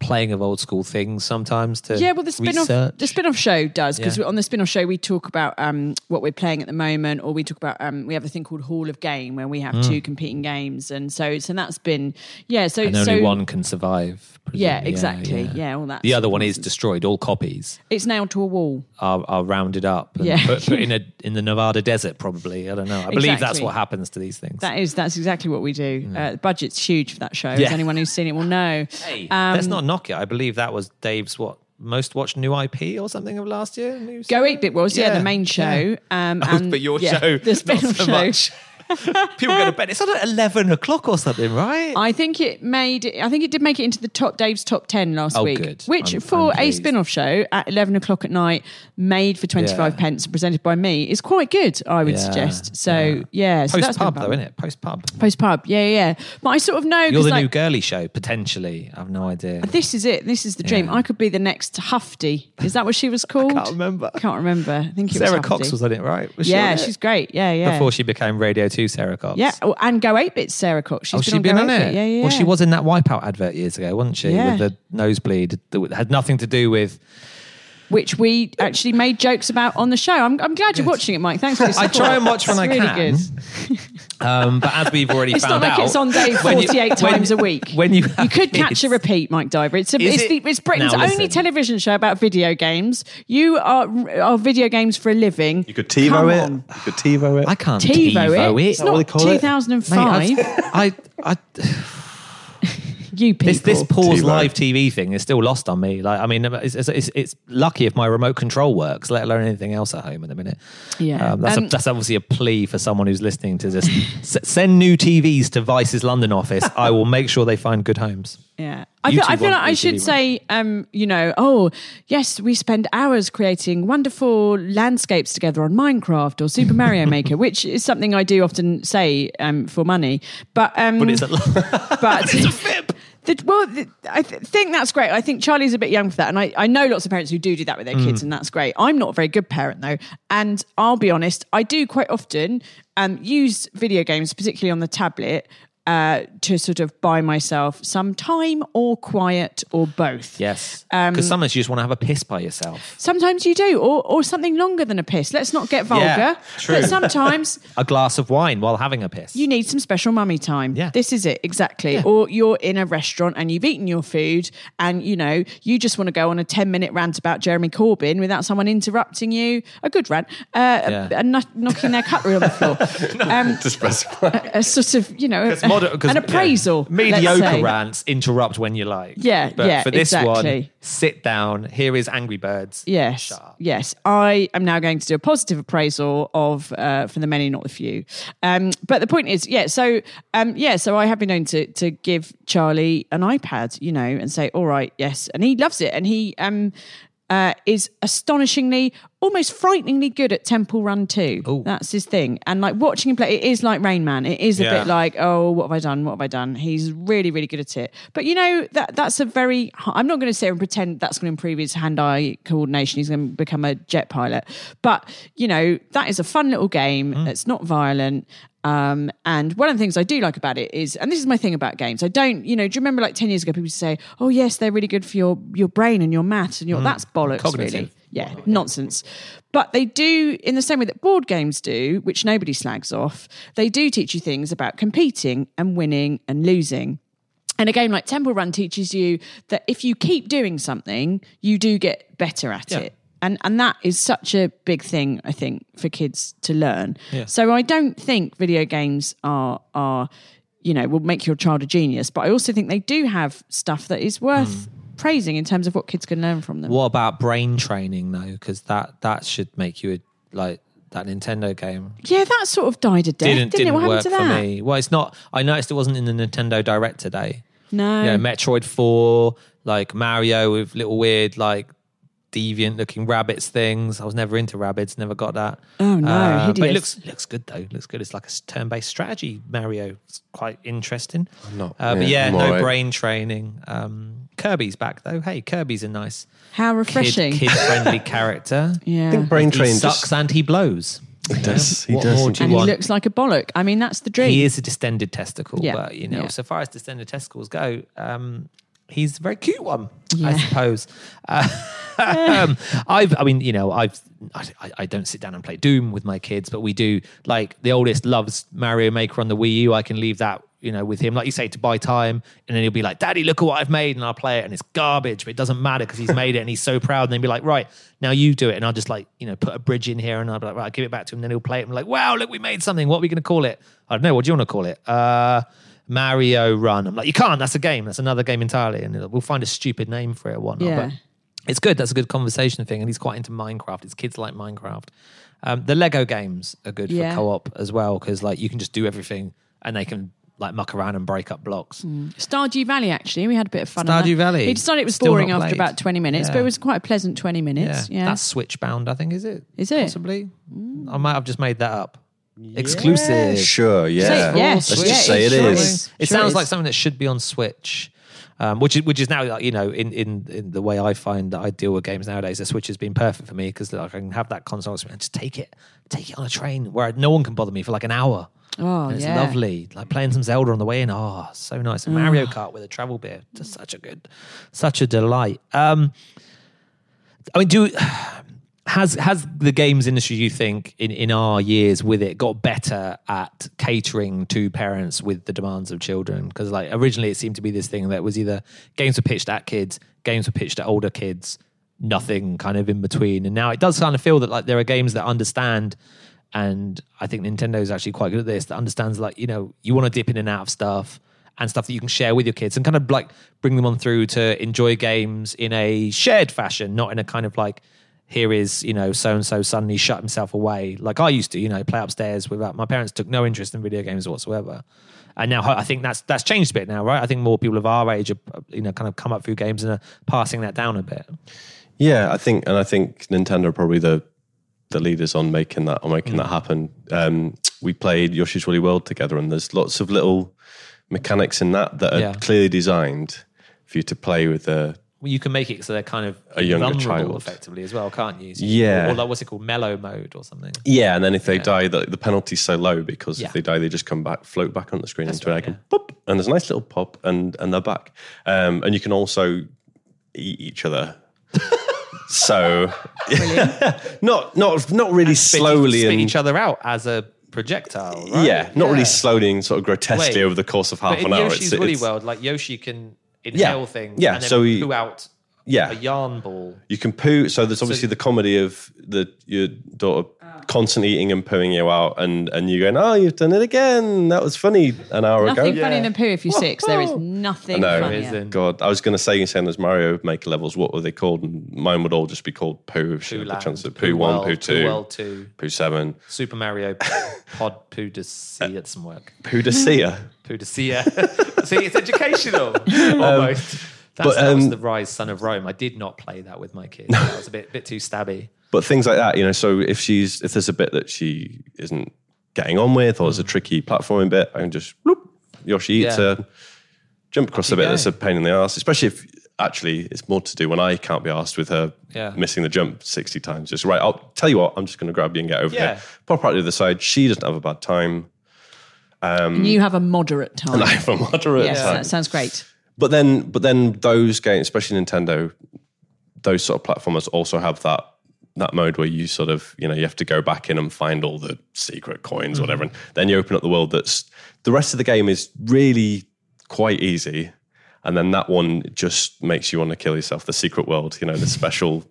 playing of old school things sometimes to yeah, well, the spin-off research. the spin-off show does because Yeah. on the spin-off show we talk about um, what we're playing at the moment, or we talk about um, we have a thing called Hall of Game where we have two competing games, and so so that's been yeah. So and so only one can survive. yeah, exactly. Yeah, all that. The other one is destroyed. All copies it's nailed to a wall. are, are rounded up and Yeah. put, put in <laughs> a in the Nevada desert. Probably, I don't know. I believe that's what happens to these things. That is that's exactly what we do. Uh, the budget's huge for that show. Yeah. As anyone who's seen it will know. hey, Um, let's not knock it. I believe that was Dave's what most watched new IP or something of last year. New Go Eight Bit was yeah, Yeah, the main show. yeah. Um, Oh, and, but your yeah, show, the spin-off not so show. People go to bed. It's on at eleven o'clock or something, right? I think it made. I think it did make it into the top Dave's top ten last Oh, week, good. which I'm- for I'm a spin-off show at eleven o'clock at night, made for twenty five Yeah. pence, presented by me, is quite good. I would Yeah, suggest. So yeah, so Post pub though, isn't it? Post pub. Post pub, yeah, yeah. yeah. But I sort of know You're the like, new girly show potentially. I have no idea. This is it. This is the dream. Yeah. I could be the next Hufty. Is that what she was <laughs> called? can't remember. Can't remember. I think it Sara was Cox was on it, right? Was she yeah, on it? she's great. Yeah, yeah. before she became Radio Two. Sara Cox. yeah, oh, and Go Eight Bits, Sara Cox. She's Oh, on been on it. Yeah, yeah. Well, she was in that Wipeout advert years ago, wasn't she? Yeah. With the nosebleed that had nothing to do with. Which we actually made jokes about on the show. I'm, I'm glad you're watching it, Mike. Thanks for your I support. try and watch when It's I really can. Good. Um, but as we've already It's found not like out, it's on day when you- 48 when- times a week. When you You have could catch a repeat, Mike Diver. It's, a, it's, it? the, it's Britain's Now only television show about video games. You are, are video games for a living. You could TiVo Come it. on. You could TiVo it. I can't TiVo, TiVo it. it. It's what they not call it? 2005. Mate, I, I, <laughs> you people. this this pause live TV thing is still lost on me. Like, I mean, it's, it's, it's, it's lucky if my remote control works, let alone anything else at home at the minute. Yeah. um, that's, Um, a, that's obviously a plea for someone who's listening to just s- send new TVs to Vice's London office. I will make sure they find good homes. Yeah. I feel, I feel like I should say, um, you know, oh, yes, we spend hours creating wonderful landscapes together on Minecraft or Super Mario <laughs> Maker, which is something I do often say um, for money. But, um, But it's a <laughs> but The, well, the, I th- think that's great. I think Charlie's a bit young for that, and I, I know lots of parents who do do that with their Mm. kids, and that's great. I'm not a very good parent though, and I'll be honest, I do quite often um, use video games, particularly on the tablet. Uh, to sort of buy myself some time or quiet or both. yes, Um, because sometimes you just want to have a piss by yourself. Sometimes you do, or, or something longer than a piss. Let's not get vulgar. Yeah, true. But sometimes <laughs> A glass of wine while having a piss. you need some special mummy time. Yeah. This is it, exactly. Or you're in a restaurant and you've eaten your food and, you know, you just want to go on a 10 minute rant about Jeremy Corbyn without someone interrupting you. A good rant. Uh, Yeah. And kno- knocking their cutlery on the floor. <laughs> Um, to specify. a sort of, you know, 'cause, an appraisal. yeah, mediocre rants interrupt when you like. Yeah, but yeah, For this one, sit down. Here is Angry Birds. Yes, yes. I am now going to do a positive appraisal of uh, for the many, not the few. Um, but the point is, yeah. So, um, yeah. So I have been known to to give Charlie an iPad, you know, and say, "All right, yes," and he loves it, and he um, uh, is astonishingly, almost frighteningly good at Temple Run 2. Ooh. That's his thing. And like watching him play, it is like Rain Man. It is a Yeah. bit like, oh, what have I done? What have I done? He's really, really good at it. But you know, that that's a very, I'm not going to sit here and pretend that's going to improve his hand eye coordination. He's going to become a jet pilot. But, you know, that is a fun little game. It's not violent. Um, and one of the things I do like about it is, and this is my thing about games, I don't, you know, do you remember like 10 years ago, people used to say, oh, yes, they're really good for your, your brain and your maths and your, that's bollocks, Cognitive. really. Yeah, nonsense. But they do, in the same way that board games do, which nobody slags off, they do teach you things about competing and winning and losing. And a game like Temple Run teaches you that if you keep doing something, you do get better at Yeah. it. And and that is such a big thing, I think, for kids to learn. Yeah. So I don't think video games are are, you know, will make your child a genius. But I also think they do have stuff that is worth hmm. Praising in terms of what kids can learn from them. What about brain training though? Because that that should make you a, like that Nintendo game Yeah, that sort of died a death, didn't, didn't it? What work happened to for that? me. Well, it's not. I noticed it wasn't in the Nintendo Direct today. No. Yeah, Metroid Four, like Mario with little weird like deviant looking Rabbids things. I was never into Rabbids. Never got that. Oh, no, Uh, but it looks looks good though. Looks good. It's like a turn based strategy Mario. It's quite interesting. not- Uh, but yeah, yeah, no alright. brain training. Um, Kirby's back though. Hey, Kirby's a nice How refreshing. kid friendly <laughs> character. yeah. I think brain He train sucks just and he blows. He does. He What does. more do and you he want? looks like a bollock. I mean, that's the dream. He is a distended testicle, Yeah, but you know, yeah. so far as distended testicles go, um, he's a very cute one, Yeah. I suppose. Uh, <laughs> um, <laughs> I've, I mean, you know, I've, I, I- I don't sit down and play Doom with my kids, but we do. Like the oldest loves Mario Maker on the Wii U. I can leave that, you know, with him, like you say, to buy time, and then he'll be like, "Daddy, look at what I've made," and I'll play it, and it's garbage, but it doesn't matter because he's made it, and he's so proud. And then be like, "Right, now you do it," and I'll just like, you know, put a bridge in here, and I'll be like, "Right, I'll give it back to him." And then he'll play it, and be like, "Wow, look, we made something. What are we going to call it? I don't know. What do you want to call it?" Uh, Mario Run. I'm like, you can't. That's a game. That's another game entirely, and we'll find a stupid name for it or whatnot. Yeah. But it's good. That's a good conversation thing, and he's quite into Minecraft. His kids like Minecraft. Um, the Lego games are good Yeah. for co-op as well because like you can just do everything, and they can like muck around and break up blocks. Stardew Valley, actually, we had a bit of fun. Stardew. Valley. He decided it was Still boring after played. about twenty minutes, but it was quite a pleasant twenty minutes. Yeah, that's Switch bound. I think is it? Is it? possibly? I might have just made that up. Exclusive. Sure. Yeah. Say- yes, Let's yeah, just say it it sure is. is. It Sure sounds is. like something that should be on Switch. Um, which is which is now you know in, in in the way I find that I deal with games nowadays, the Switch has been perfect for me because like, I can have that console and just take it, take it on a train where no one can bother me for like an hour. Oh, And it's yeah. lovely, like playing some Zelda on the way in. Oh, so nice! And Mario Kart with a travel beer, just such a good, such a delight. Um, I mean, do <sighs> has has the games industry you think in in our years with it got better at catering to parents with the demands of children because like originally it seemed to be this thing that was either games were pitched at kids games were pitched at older kids nothing kind of in between and now it does kind of feel that like there are games that understand and i think nintendo is actually quite good at this that understands like you know you want to dip in and out of stuff and stuff that you can share with your kids and kind of like bring them on through to enjoy games in a shared fashion, not in a kind of like, here is, you know, so and so suddenly shut himself away. Like I used to, you know, play upstairs without my parents took no interest in video games whatsoever. and now I think that's that's changed a bit now, right? I think more people of our age are you know kind of come up through games and are passing that down a bit. Yeah, I think, and I think Nintendo are probably the the leaders on making that on making that happen. Um, we played Yoshi's Woolly World together, and there's lots of little mechanics in that that are Yeah. clearly designed for you to play with the Well, you can make it so they're kind of A younger child. effectively as well, can't you? So Yeah. Or, like, what's it called? Mellow mode or something. yeah, and then if they die, the, the penalty's so low because Yeah. if they die, they just come back, float back on the screen That's into right, an egg, and pop, and there's a nice little pop, and and they're back. Um, and you can also eat each other. <laughs> so, <laughs> not not not really Spit- slowly spit and each other out as a projectile, right? yeah, not Yeah. really slowly and sort of grotesquely Wait, over the course of half an hour. Yoshi's Woolly World, like Yoshi can inhale things Yeah, and then so he- out yeah, a yarn ball. you can poo. So there's obviously the comedy of the your daughter oh. constantly eating and pooing you out, and and you going, oh, you've done it again. That was funny an hour ago. Nothing funny funnier than poo if you're six. There is nothing No. God, I was going to say, you're saying there's Mario Maker levels. What were they called? And mine would all just be called Poo. If she Poo had the Land, chance of Poo Poo One, World, Poo Two, World 2, Poo Seven, Super Mario <laughs> Pod Poo to see it some work. Poo Desea. Poo to see it. <laughs> see, it's educational <laughs> um, almost. That's, but, that was um, the Ryse: Son of Rome. I did not play that with my kids. <laughs> That was a bit bit too stabby. but things like that, you know. So if she's if there's a bit that she isn't getting on with, or there's a tricky platforming bit, I can just whoop, Yoshi eats Mm. Yeah. her, jump across a bit go. that's a pain in the ass. Especially if actually it's more to do when I can't be asked with her Yeah. missing the jump sixty times. Just right, I'll tell you what, I'm just going to grab you and get over Yeah. here. Pop out to the other side. She doesn't have a bad time. And you have a moderate time. <laughs> I have a moderate yes, time. that sounds great. But then, but then those games, especially Nintendo, those sort of platformers also have that that mode where you sort of you know you have to go back in and find all the secret coins, or whatever, and then you open up the world. That's the rest of the game is really quite easy, and then that one just makes you want to kill yourself. The secret world, you know, the <laughs> special,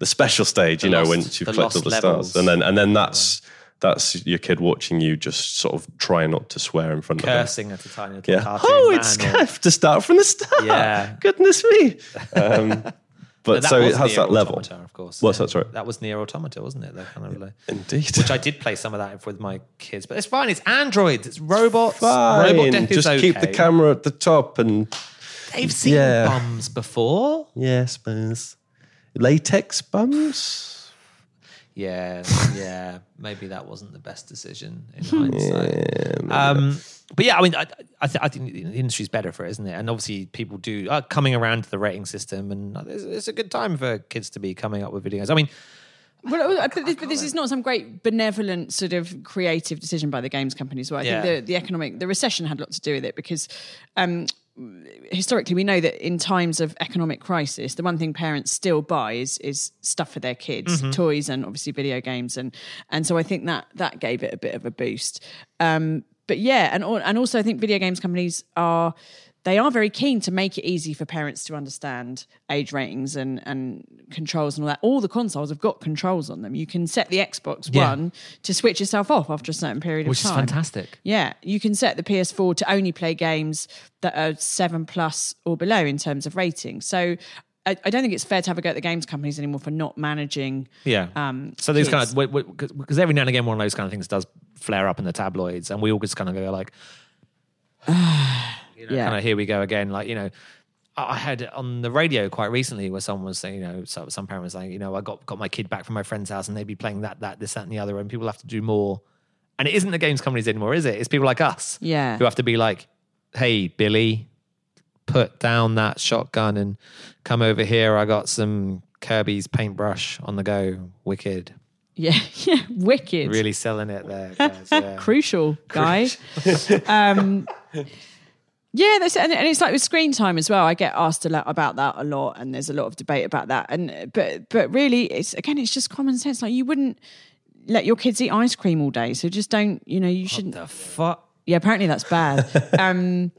the special stage, you know, lost- once you've the collected all the levels. stars, and then and then that's that's your kid watching you just sort of try not to swear in front of them. Cursing at a tiny little Yeah. Oh, man it's or- I to start from the start. Yeah. <laughs> Goodness me. Um, <laughs> but, so it has that level. Of course. What's Yeah. that, sorry? That was NieR: Automata, wasn't it? That kind of like, Indeed. which I did play some of that with my kids, but it's fine. It's androids. It's robots. Fine. Robot death Just is keep the camera at the top and They've seen Yeah. bums before. yeah, I suppose. Latex bums. Yeah, yeah. Maybe that wasn't the best decision in <laughs> hindsight. um, but yeah, I mean, I, I, th- I think the industry's better for it, isn't it? And obviously, people do are coming around to the rating system, and it's, it's a good time for kids to be coming up with videos. I mean, Well, uh, but this, but this is not some great benevolent sort of creative decision by the games companies. Well, I Yeah. think the, the economic, the recession had a lot to do with it because um, historically we know that in times of economic crisis, the one thing parents still buy is is stuff for their kids, toys and obviously video games, and and so I think that that gave it a bit of a boost. Um, but yeah, and and also I think video games companies are they are very keen to make it easy for parents to understand age ratings and, and controls and all that. All the consoles have got controls on them. You can set the Xbox Yeah. One to switch yourself off after a certain period which of time. Which is fantastic. Yeah, you can set the PS4 to only play games that are seven plus or below in terms of rating. So I, I don't think it's fair to have a go at the games companies anymore for not managing. Yeah. um, so these kids. kind of because every now and again one of those kind of things does flare up in the tabloids, and we all just kind of go like, <sighs> you know, Yeah. kind of here we go again. Like you know, I had on the radio quite recently where someone was saying, you know, so some parent was saying, you know, I got got my kid back from my friend's house, and they'd be playing that, that, this, that, and the other, and people have to do more. And it isn't the games companies anymore, is it? It's people like us, Yeah. who have to be like, hey, Billy, put down that shotgun and come over here. I got some Kirby's paintbrush on the go. Wicked. Yeah, <laughs> yeah, wicked. Really selling it there. guys, yeah. <laughs> crucial guy. um, <laughs> yeah, that's, and, and it's like with screen time as well. I get asked a lot about that a lot, and there's a lot of debate about that. And but but really, it's again, it's just common sense. Like you wouldn't let your kids eat ice cream all day, so just don't. You know, you shouldn't. the fuck? Yeah, apparently that's bad. <laughs> um,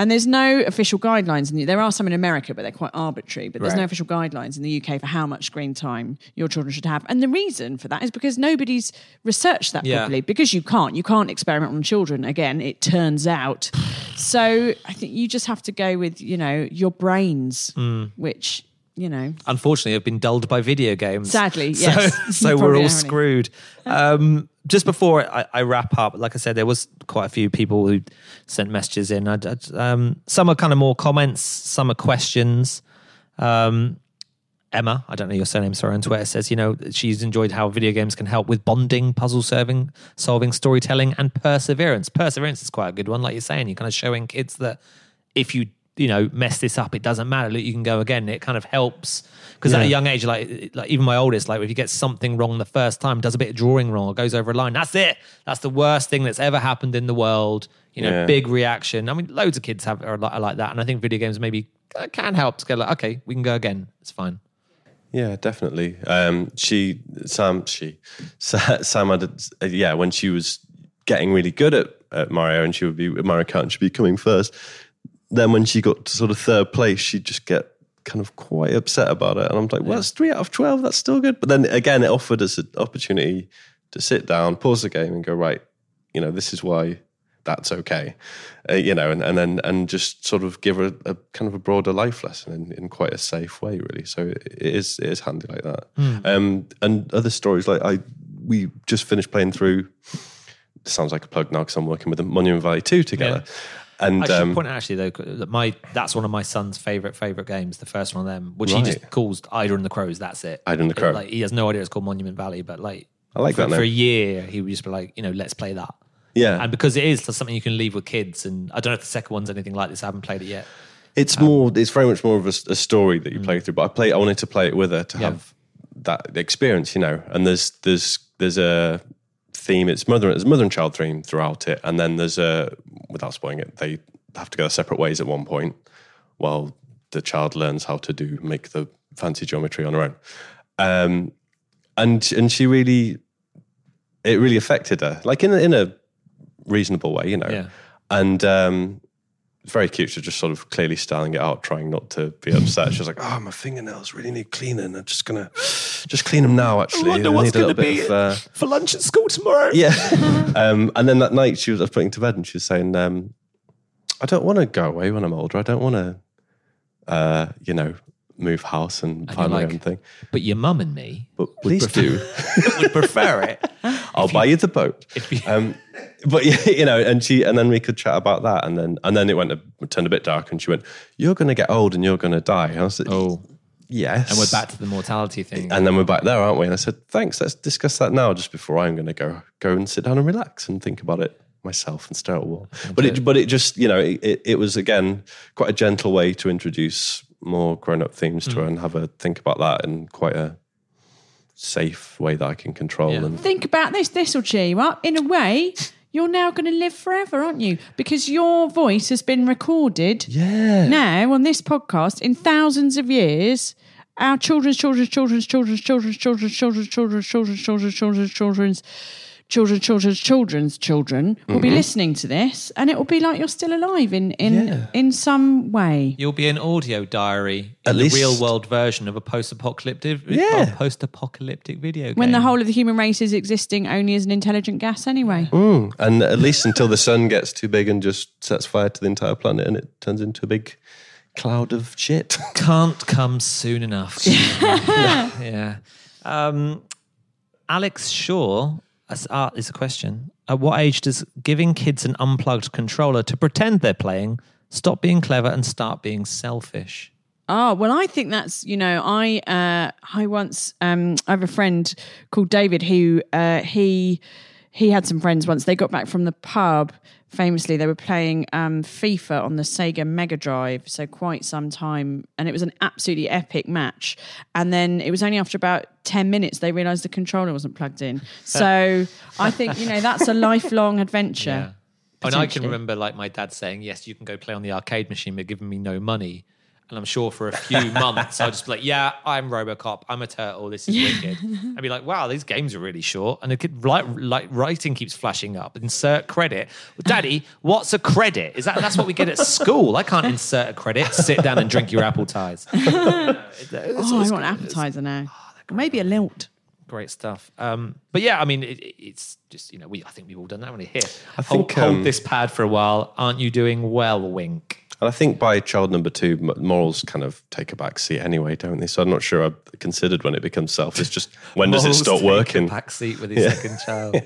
and there's no official guidelines. And there are some in America, but they're quite arbitrary. But there's no official guidelines in the UK for how much screen time your children should have. And the reason for that is because nobody's researched that Yeah. properly. Because you can't. You can't experiment on children. Again, it turns out. So I think you just have to go with, you know, your brains, Mm. which, you know, Unfortunately, have been dulled by video games. Sadly, <laughs> So- yes. <laughs> So, we're all screwed. Um, just before I, I wrap up, like I said, there was quite a few people who sent messages in. I, I- um, some are kind of more comments, some are questions. Um, Emma, I don't know your surname, sorry, on Twitter says, you know, she's enjoyed how video games can help with bonding, puzzle solving, solving, storytelling, and perseverance. Perseverance is quite a good one, like you're saying. You're kind of showing kids that if you, you know, mess this up, it doesn't matter. Look, you can go again. It kind of helps because at a young age, like, like even my oldest, like if you get something wrong the first time, does a bit of drawing wrong or goes over a line, that's it. That's the worst thing that's ever happened in the world. You know, Yeah. big reaction. I mean, loads of kids have are like, are like that, and I think video games maybe uh, can help to go like, okay, we can go again. It's fine. Yeah, definitely. Um, she, Sam, she, Sa- <laughs> Sam had, a, yeah, when she was getting really good at, at Mario and she would be, Mario Kart and she'd be coming first. Then when she got to sort of third place, she'd just get kind of quite upset about it. And I'm like, well, that's three out of 12. That's still good. But then again, it offered us an opportunity to sit down, pause the game and go, right, you know, this is why that's okay, uh, you know, and, and then and just sort of give her a, a kind of a broader life lesson in, in quite a safe way, really. So it is it is handy like that. Um, and other stories like I we just finished playing through. Sounds like a plug now because I'm working with the Monument Valley two together, and I should um, point out actually though that my that's one of my son's favorite favorite games. The first one of them, which he just calls Ida and the Crows. That's it. Ida and the uh, Crow. Like he has no idea it's called Monument Valley, but like I like for, that for a year he would just be like, you know, let's play that. yeah, And because it is something you can leave with kids, and I don't know if the second one's anything like this. I haven't played it yet. It's um, more. It's very much more of a, a story that you mm. play through. But I play. I wanted to play it with her to Yeah. have that experience, you know. And there's there's there's a theme. It's mother. A mother and child theme throughout it. And then there's a without spoiling it, they have to go their separate ways at one point, while the child learns how to do make the fancy geometry on her own. Um, and and she really, it really affected her, like in in a reasonable way, you know. Yeah. And um, very cute. She's just sort of clearly styling it out, trying not to be <laughs> upset. She was like, "Oh, my fingernails really need cleaning. I'm just gonna just clean them now. Actually, wonder I what's need a little gonna bit be of." Uh, for lunch at school tomorrow. <laughs> yeah. um, and then that night, she was I was putting to bed, and she was saying, um, "I don't want to go away when I'm older. I don't want to, uh, you know, move house and, you're find my like- own thing. But your mum and me But please do. <laughs> would prefer it. <laughs> I'll buy you the boat." <laughs> Um, but yeah, you know, and she, and then we could chat about that, and then and then it went a, turned a bit dark, and she went, "You're going to get old, and you're going to die." And I was like, Oh. yes." And we're back to the mortality thing. and then we're back there, aren't we? And I said, "Thanks. Let's discuss that now, just before I'm going to go go and sit down and relax and think about it myself and stare at a wall." But it, but it just, you know, it, it, it was again quite a gentle way to introduce more grown up themes to her and have her think about that in quite a safe way that I can control. Yeah. And Think about this. This will cheer you up. In a way, you're now going to live forever, aren't you? Because your voice has been recorded yeah, now on this podcast in thousands of years. Our children's children's children's children's children's children's children's children's children's children's children's children's children's children's children's children will be listening to this, and it will be like you're still alive in in Yeah. in some way. You'll be an audio diary in At the least- real world version of a post-apocalyptic, Yeah. post apocalyptic video game. When the whole of the human race is existing only as an intelligent gas, anyway. and at least until the sun gets too big and just sets fire to the entire planet and it turns into a big cloud of shit. <laughs> can't come soon enough. <laughs> yeah. Um, Alex Shaw uh, is a question. At what age does giving kids an unplugged controller to pretend they're playing stop being clever and start being selfish? Oh well, I think that's you know I uh, I once um, I have a friend called David who uh, he he had some friends once. They got back from the pub. Famously, they were playing um, FIFA on the Sega Mega Drive, so quite some time, and it was an absolutely epic match. And then it was only after about ten minutes they realised the controller wasn't plugged in. <laughs> So I think you know that's a lifelong adventure. And I can remember like my dad saying, "Yes, you can go play on the arcade machine, but giving me no money." And I'm sure for a few <laughs> months I'll just be like, "Yeah, I'm RoboCop. I'm a turtle. This is wicked." <laughs> I'd be like, "Wow, these games are really short." And the kid, like, like writing keeps flashing up. Insert credit, Daddy. What's a credit? Is that that's what we get at <laughs> school? I can't insert a credit. Sit down and drink your Appletiser. Oh, I want an Appletiser now. Maybe a lilt. Great stuff. Um, but yeah, I mean, it, it- it's just you know, we I think we've all done that when we here. I hold, think, um, hold this pad for a while. Aren't you doing well? Wink. And I think by child number two, morals kind of take a back seat anyway, don't they? So I'm not sure I've considered when it becomes selfish. Just when does it stop take a working? Back seat with <laughs> his second child.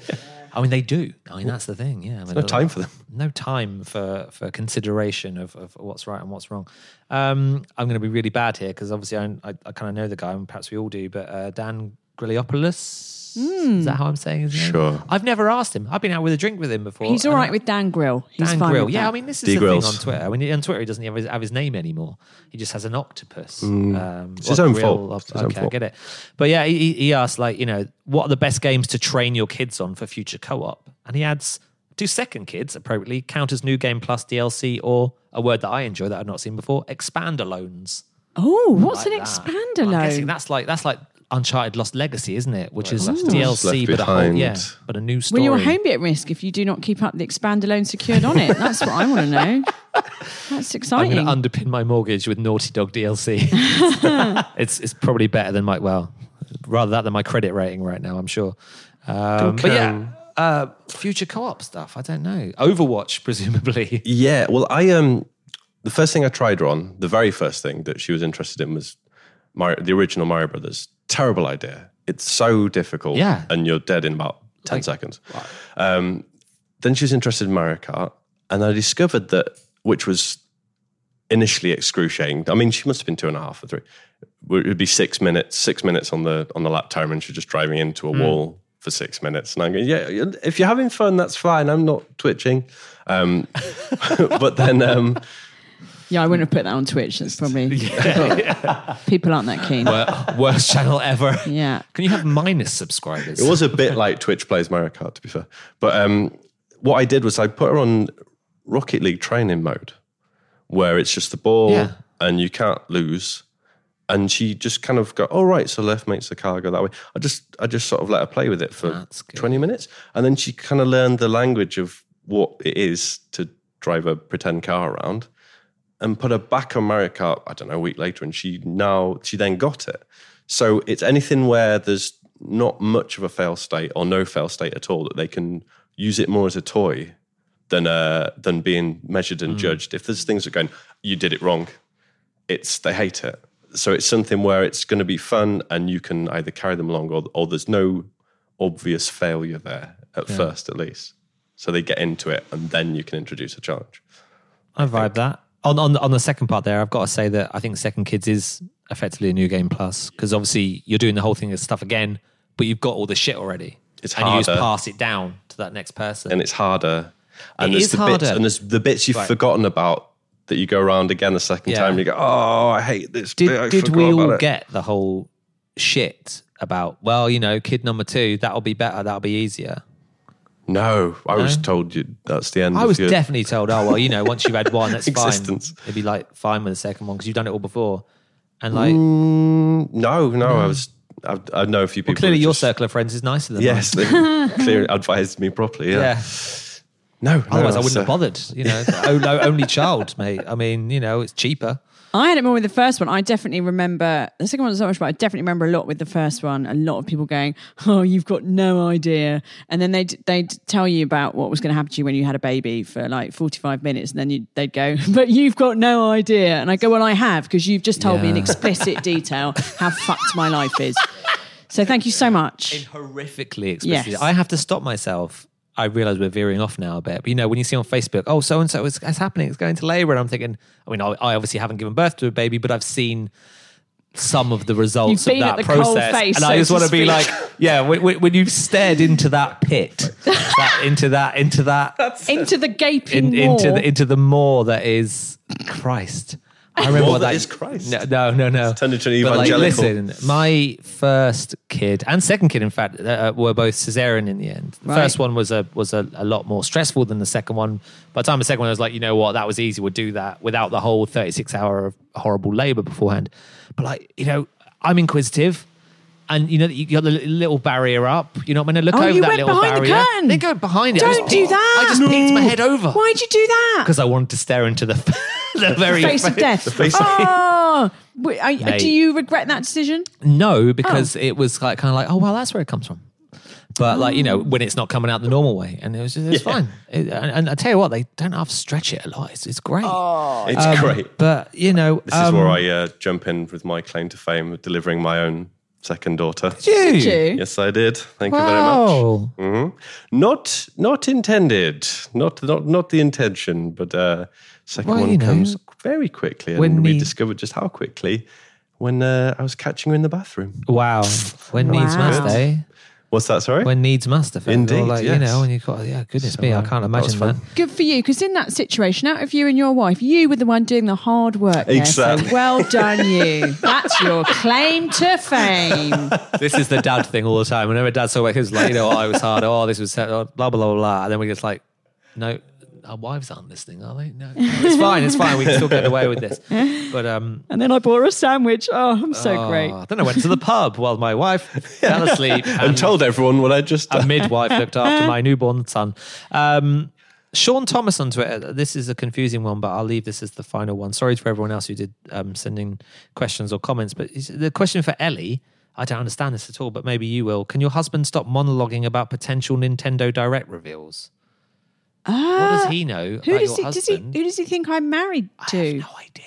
I mean, they do. I mean, that's the thing. Yeah, I mean, no time for them. No time for for consideration of, of what's right and what's wrong. Um, I'm going to be really bad here because obviously I, I, I kind of know the guy, and perhaps we all do. But uh, Dan Griliopoulos. Is that how I'm saying his name? Sure. I've never asked him. I've been out with a drink with him before. He's all and right I- with Dan Grill. He's Dan fine Grill. with Yeah, that. I mean, this is D the thing on Twitter. I mean, on Twitter, he doesn't have his, have his name anymore. He just has an octopus. Um, It's his or own grill fault. or- It's his own okay, I fault. get it. But yeah, he, he asked, like, you know, what are the best games to train your kids on for future co op? And he adds, do second kids appropriately count as new game plus DLC or a word that I enjoy that I've not seen before, expandalones. Oh, what's Like an that. I'm guessing expandalone? that's like that's like Uncharted Lost Legacy, isn't it? Which is Left DLC, but a whole yeah, but a new story. Will story. your home be at risk if you do not keep up the expandalone secured on it? That's what I want to know. That's <laughs> exciting. I'm going to underpin my mortgage with Naughty Dog DLC. <laughs> it's it's probably better than my well, rather that than my credit rating right now. I'm sure. Um, but yeah, uh, future co-op stuff. I don't know. Overwatch, <laughs> presumably. Yeah, well, I um, the first thing I tried her on, the very first thing that she was interested in was Mario, the original Mario Brothers. Terrible idea. It's so difficult. Yeah. and you're dead in about ten Like- seconds. Um, then she was interested in Mario Kart, and I discovered that, which was initially excruciating. I mean, she must have been two and a half or three. It would be six minutes, six minutes on the on the lap timer, and she's just driving into a wall for six minutes. And I'm going, yeah, if you're having fun, that's fine. I'm not twitching. Um, <laughs> but then. Um, yeah, I wouldn't have put that on Twitch. That's probably <laughs> <laughs> people aren't that keen. Wor- Worst channel ever. Yeah. Can you have minus subscribers? It was a bit like Twitch plays Mario Kart, to be fair. But um, what I did was I put her on Rocket League training mode, where it's just the ball Yeah. and you can't lose. And she just kind of go, "All right, so left makes the car go that way." I just, I just sort of let her play with it for twenty minutes, and then she kind of learned the language of what it is to drive a pretend car around, and put her back on Mario Kart. I don't know a week later, and she now she then got it. So it's anything where there's not much of a fail state or no fail state at all that they can use it more as a toy than uh, than being measured and judged. If there's things that are going, you did it wrong, it's they hate it. So it's something where it's going to be fun and you can either carry them along or, or there's no obvious failure there at first, at least. So they get into it and then you can introduce a challenge. I vibe that. On, on on the second part there, I've got to say that I think Second Kids is effectively a new game plus because obviously you're doing the whole thing of stuff again, but you've got all the shit already. It's and you just pass it down to that next person. and it's harder. And It there's is the harder. bits and there's the bits you've Right. forgotten about that you go around again the second Yeah. time you go, Oh, I hate this bit. I did did we all get the whole shit about well, you know, kid number two that'll be better, that'll be easier. No, I was told you that's the end I of was your definitely told, oh well, you know, once you've had one, that's <laughs> Existence. fine. It'd be like fine with the second one because you've done it all before. And like, Mm, no, no, I was I, I know a few people clearly your just- circle of friends is nicer than that. Yes, they <laughs> clearly advised me properly. Yeah. Yeah. No, no, Otherwise, I wouldn't have uh, bothered. You know, <laughs> oh, only child, mate. I mean, you know, it's cheaper. I had it more with the first one. I definitely remember the second one was not much, but I definitely remember a lot with the first one. A lot of people going, "Oh, you've got no idea," and then they'd they'd tell you about what was going to happen to you when you had a baby for like forty five minutes, and then you, they'd go, <laughs> "But you've got no idea," and I go, "Well, I have because you've just told me in explicit detail how fucked my life is." So thank you so much. horrifically explicit. Yes. I have to stop myself. I realize we're veering off now a bit, but you know, when you see on Facebook, oh, so and so is it's happening, it's going to labor, and I'm thinking, I mean, I, I obviously haven't given birth to a baby, but I've seen some of the results of that at the coal process, face, and so I just to want to be like, yeah, when, when when you've stared into that pit, that, into that, into that, Into the gaping in, into the into the maw that is Christ. I remember what that that is Christ. No, no, no. no. turned into an But, like, evangelical. listen, my first kid and second kid, in fact, uh, were both cesarean in the end. The Right. first one was a was a, a lot more stressful than the second one. By the time the second one, I was like, you know what, that was easy. We'll do that without the whole thirty six hour of horrible labour beforehand. But like, you know, I'm inquisitive. And you know you got the li- little barrier up. You know, I'm going to look Oh, over you that went little behind the barrier. curtain. They go behind it. I Don't just do peeked- that. I just peeked my head over Why'd you do that? because I wanted to stare into the <laughs> <laughs> <laughs> the very Face of death. oh, Wait, I- do you regret that decision? No, because it was like kind of like, oh well, that's where it comes from. But like you know, when it's not coming out the normal way, and it was just, it's fine. It- and, and I tell you what, they don't have to stretch it a lot. It's, it's great. It's Um, great. But you know, This is where I uh, jump in with my claim to fame of delivering my own second daughter. Did you? Yes, I did. Thank you very much. Wow. hmm Not not intended. Not not not the intention, but uh, second Well, one you know, comes very quickly, and when we the- discovered just how quickly when uh, I was catching her in the bathroom. Wow. When needs must, eh? What's that? Sorry. When needs must, effect. Or Indeed, Like, You know, and you got, yeah, goodness me, I can't imagine that. fun. Good for you, because in that situation, out of you and your wife, you were the one doing the hard work. there, Exactly. So well done, <laughs> you. That's your claim to fame. this is the dad thing all the time. Whenever dad saw it, his, was like, you know, oh, it was hard. Oh, this was sad, oh, blah, blah, blah, blah. And then we just like, no, our wives aren't listening, are they? No, no, it's fine. It's fine. We can still get away with this. But, um, And then I bought her a sandwich. Oh, I'm so great. oh, then I went to the pub while my wife <laughs> fell asleep and told everyone what I just a midwife looked after <laughs> my newborn son. Um, Sean Thomas on Twitter. This is a confusing one, but I'll leave this as the final one. Sorry for everyone else who did um, send in questions or comments. But the question for Ellie, I don't understand this at all, but maybe you will. Can your husband stop monologuing about potential Nintendo Direct reveals? What does ah, he know Who about does your he, does he, husband? who does he think I'm married I to? have no idea.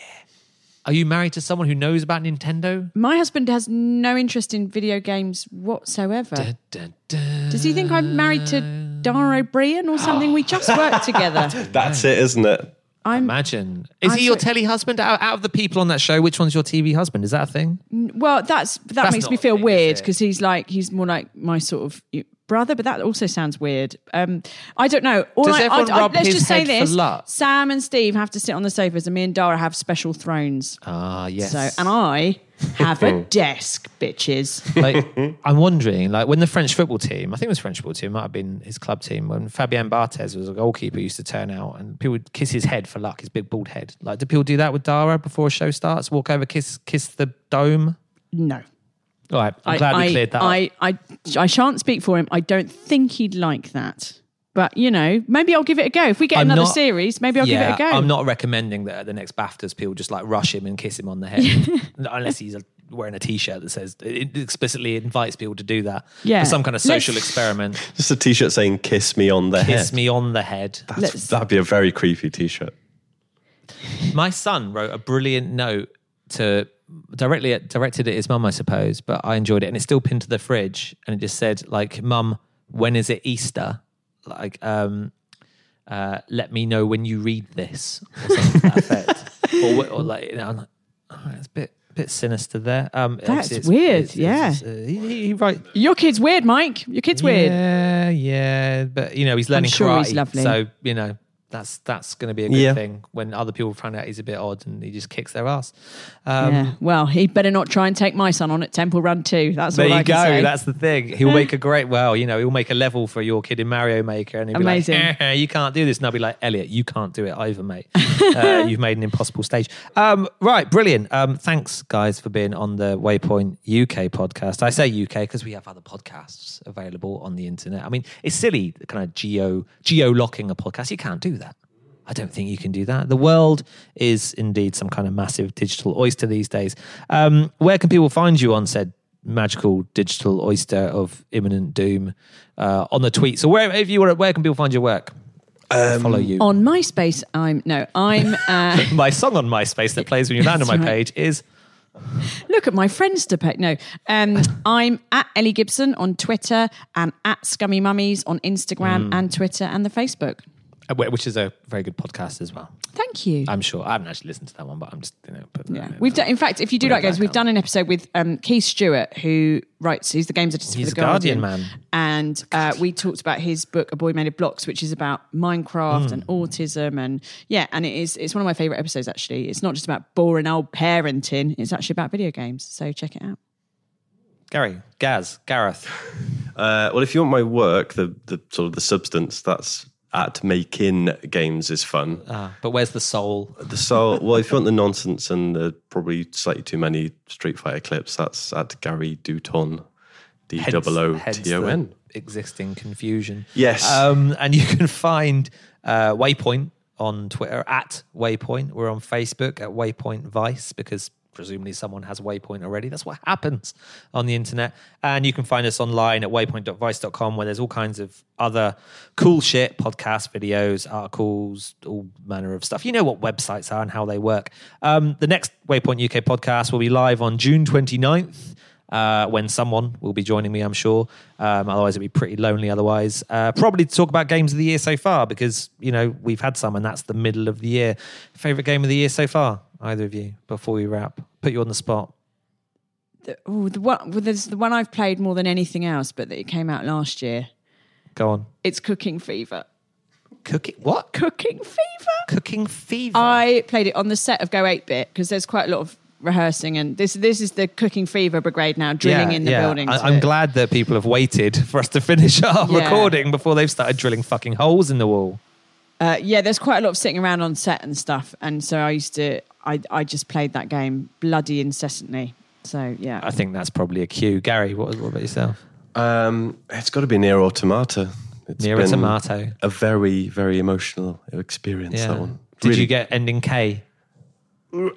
Are you married to someone who knows about Nintendo? My husband has no interest in video games whatsoever. Dun, dun, dun. Does he think I'm married to Dara O Briain or something? We just worked <gasps> together. That's it, isn't it? I'm Imagine. Is I'm he your so- telly husband? Out, out of the people on that show, which one's your TV husband? Is that a thing? well. That's that That's makes me feel thing, weird because he's like he's more like my sort of brother, but that also sounds weird. Um, I don't know. All Does I, everyone I, I, rub let's his just say head for this: luck? Sam and Steve have to sit on the sofas, and me and Dara have special thrones. Ah, yes. So, and I have a <laughs> desk, bitches. like, <laughs> I'm wondering, like, when the French football team, I think it was French football team, might have been his club team, when Fabien Barthez was a goalkeeper, used to turn out and people would kiss his head for luck, his big bald head. Like, do people do that with Dara before a show starts? Walk over, kiss, kiss the dome. No. All right, I'm I, glad we I, cleared that. up. I, I, I shan't speak for him. I don't think he'd like that. But, you know, maybe I'll give it a go. If we get I'm another not- series, maybe I'll yeah, give it a go. I'm not recommending that at the next BAFTAs people just like rush him and kiss him on the head, <laughs> unless he's a, wearing a T-shirt that says it explicitly invites people to do that Yeah. for some kind of social Let's- experiment. Just a T-shirt saying "Kiss me on the Kiss head." me on the head. That's- that'd be a very creepy T-shirt. My son wrote a brilliant note to directly at, directed at his mum, I suppose, but I enjoyed it, and it's still pinned to the fridge, and it just said like, "Mum, when is it Easter?" Like, um, uh, let me know when you read this, or something to that effect, <laughs> or, or like, you know, I'm like, oh, it's a bit bit sinister there. Um, That's it's- weird, it's- yeah. it's, uh, he, he, write, Your kid's weird, Mike. Your kid's weird. yeah, yeah, but you know he's learning sure karate, he's lovely. so you know that's that's going to be a good Yeah. thing when other people find out he's a bit odd and he just kicks their ass. Um, yeah. Well, he better not try and take my son on at Temple Run too. That's There all you go. say. That's the thing. He'll make a <laughs> great. Well, you know, he'll make a level for your kid in Mario Maker, and he'll be Amazing. like, "Eh, "You can't do this." And I'll be like, "Elliot, you can't do it either, mate. <laughs> uh, you've made an impossible stage." Um, right, brilliant. Um, thanks, guys, for being on the Waypoint UK podcast. I say UK because we have other podcasts available on the internet. I mean, it's silly, kind of geo geo locking a podcast. You can't do that. I don't think you can do that. The world is indeed some kind of massive digital oyster these days. Um, where can people find you on said magical digital oyster of imminent doom uh, on the tweets or where if you want? Where can people find your work? Follow you. on MySpace, I'm no, I'm. <laughs> Uh, <laughs> my song on MySpace that plays when you land on my right. page is look at my friends to pay. No, um, <laughs> I'm at Ellie Gibson on Twitter and at Scummy Mummies on Instagram and Twitter and the Facebook. Uh, which is a very good podcast as well. Thank you. I'm sure I haven't actually listened to that one, but I'm just you know. Putting that yeah, in there. we've done. In fact, if you do like games, we've on. done an episode with um, Keith Stuart, who writes. He's the games editor He's for the a Guardian Guardian, man. and uh, we talked about his book, A Boy Made of Blocks, which is about Minecraft and autism, and yeah, and it is. It's one of my favorite episodes. Actually, it's not just about boring old parenting; it's actually about video games. So check it out. Gary, Gaz, Gareth. <laughs> Uh, well, if you want my work, the the sort of the substance, that's at making games is fun. Ah, but where's the soul? The soul. Well, if you want the nonsense and the probably slightly too many Street Fighter clips, that's at Gary Dutton, D double O hence T O N. the Existing confusion. Yes. Um, and you can find uh, Waypoint on Twitter at Waypoint. We're on Facebook at Waypoint Vice because presumably someone has Waypoint already. That's what happens on the internet. And you can find us online at waypoint.vice.com where there's all kinds of other cool shit, podcasts, videos, articles, all manner of stuff. You know what websites are and how they work. Um, the next Waypoint UK podcast will be live on June 29th. Uh, when someone will be joining me, I'm sure. Um, otherwise, it'd be pretty lonely. Otherwise, uh, probably to talk about games of the year so far because you know we've had some, and that's the middle of the year. Favorite game of the year so far? Either of you? Before we wrap, put you on the spot. The, oh, the one, well, there's the one I've played more than anything else, but that it came out last year. Go on. It's Cooking Fever. Cooking what? Cooking Fever. Cooking fever. I played it on the set of Go 8 Bit because there's quite a lot of rehearsing, and this this is the Cooking Fever Brigade now drilling in the building. I, i'm glad that people have waited <laughs> for us to finish our Yeah. recording before they've started drilling fucking holes in the wall. Uh, yeah, there's quite a lot of sitting around on set and stuff, and so I used to. I I just played that game bloody incessantly. So yeah, I think that's probably a cue. Gary, what, what about yourself? Um, it's got to be NieR: Automata. It's NieR been Automata. A very, very emotional experience, that one. Did Really- you get ending K?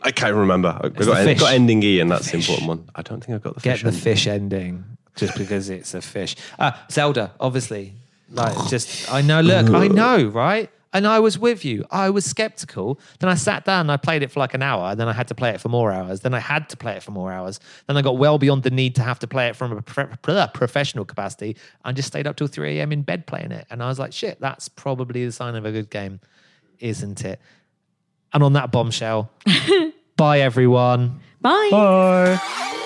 I can't remember. I the got, en- got ending E, and that's the fish. important one. I don't think I've got the Get fish. Get the ending. fish ending just because it's a fish. Uh, Zelda, obviously. Like, just, I know, look, I know, right? And I was with you. I was skeptical. Then I sat down and I played it for like an hour. Then I had to play it for more hours. Then I had to play it for more hours. Then I got well beyond the need to have to play it from a prof- blah, uh, professional capacity and just stayed up till 3 a.m. in bed playing it. And I was like, shit, that's probably the sign of a good game, isn't it? And on that bombshell, <laughs> bye everyone. bye. Bye.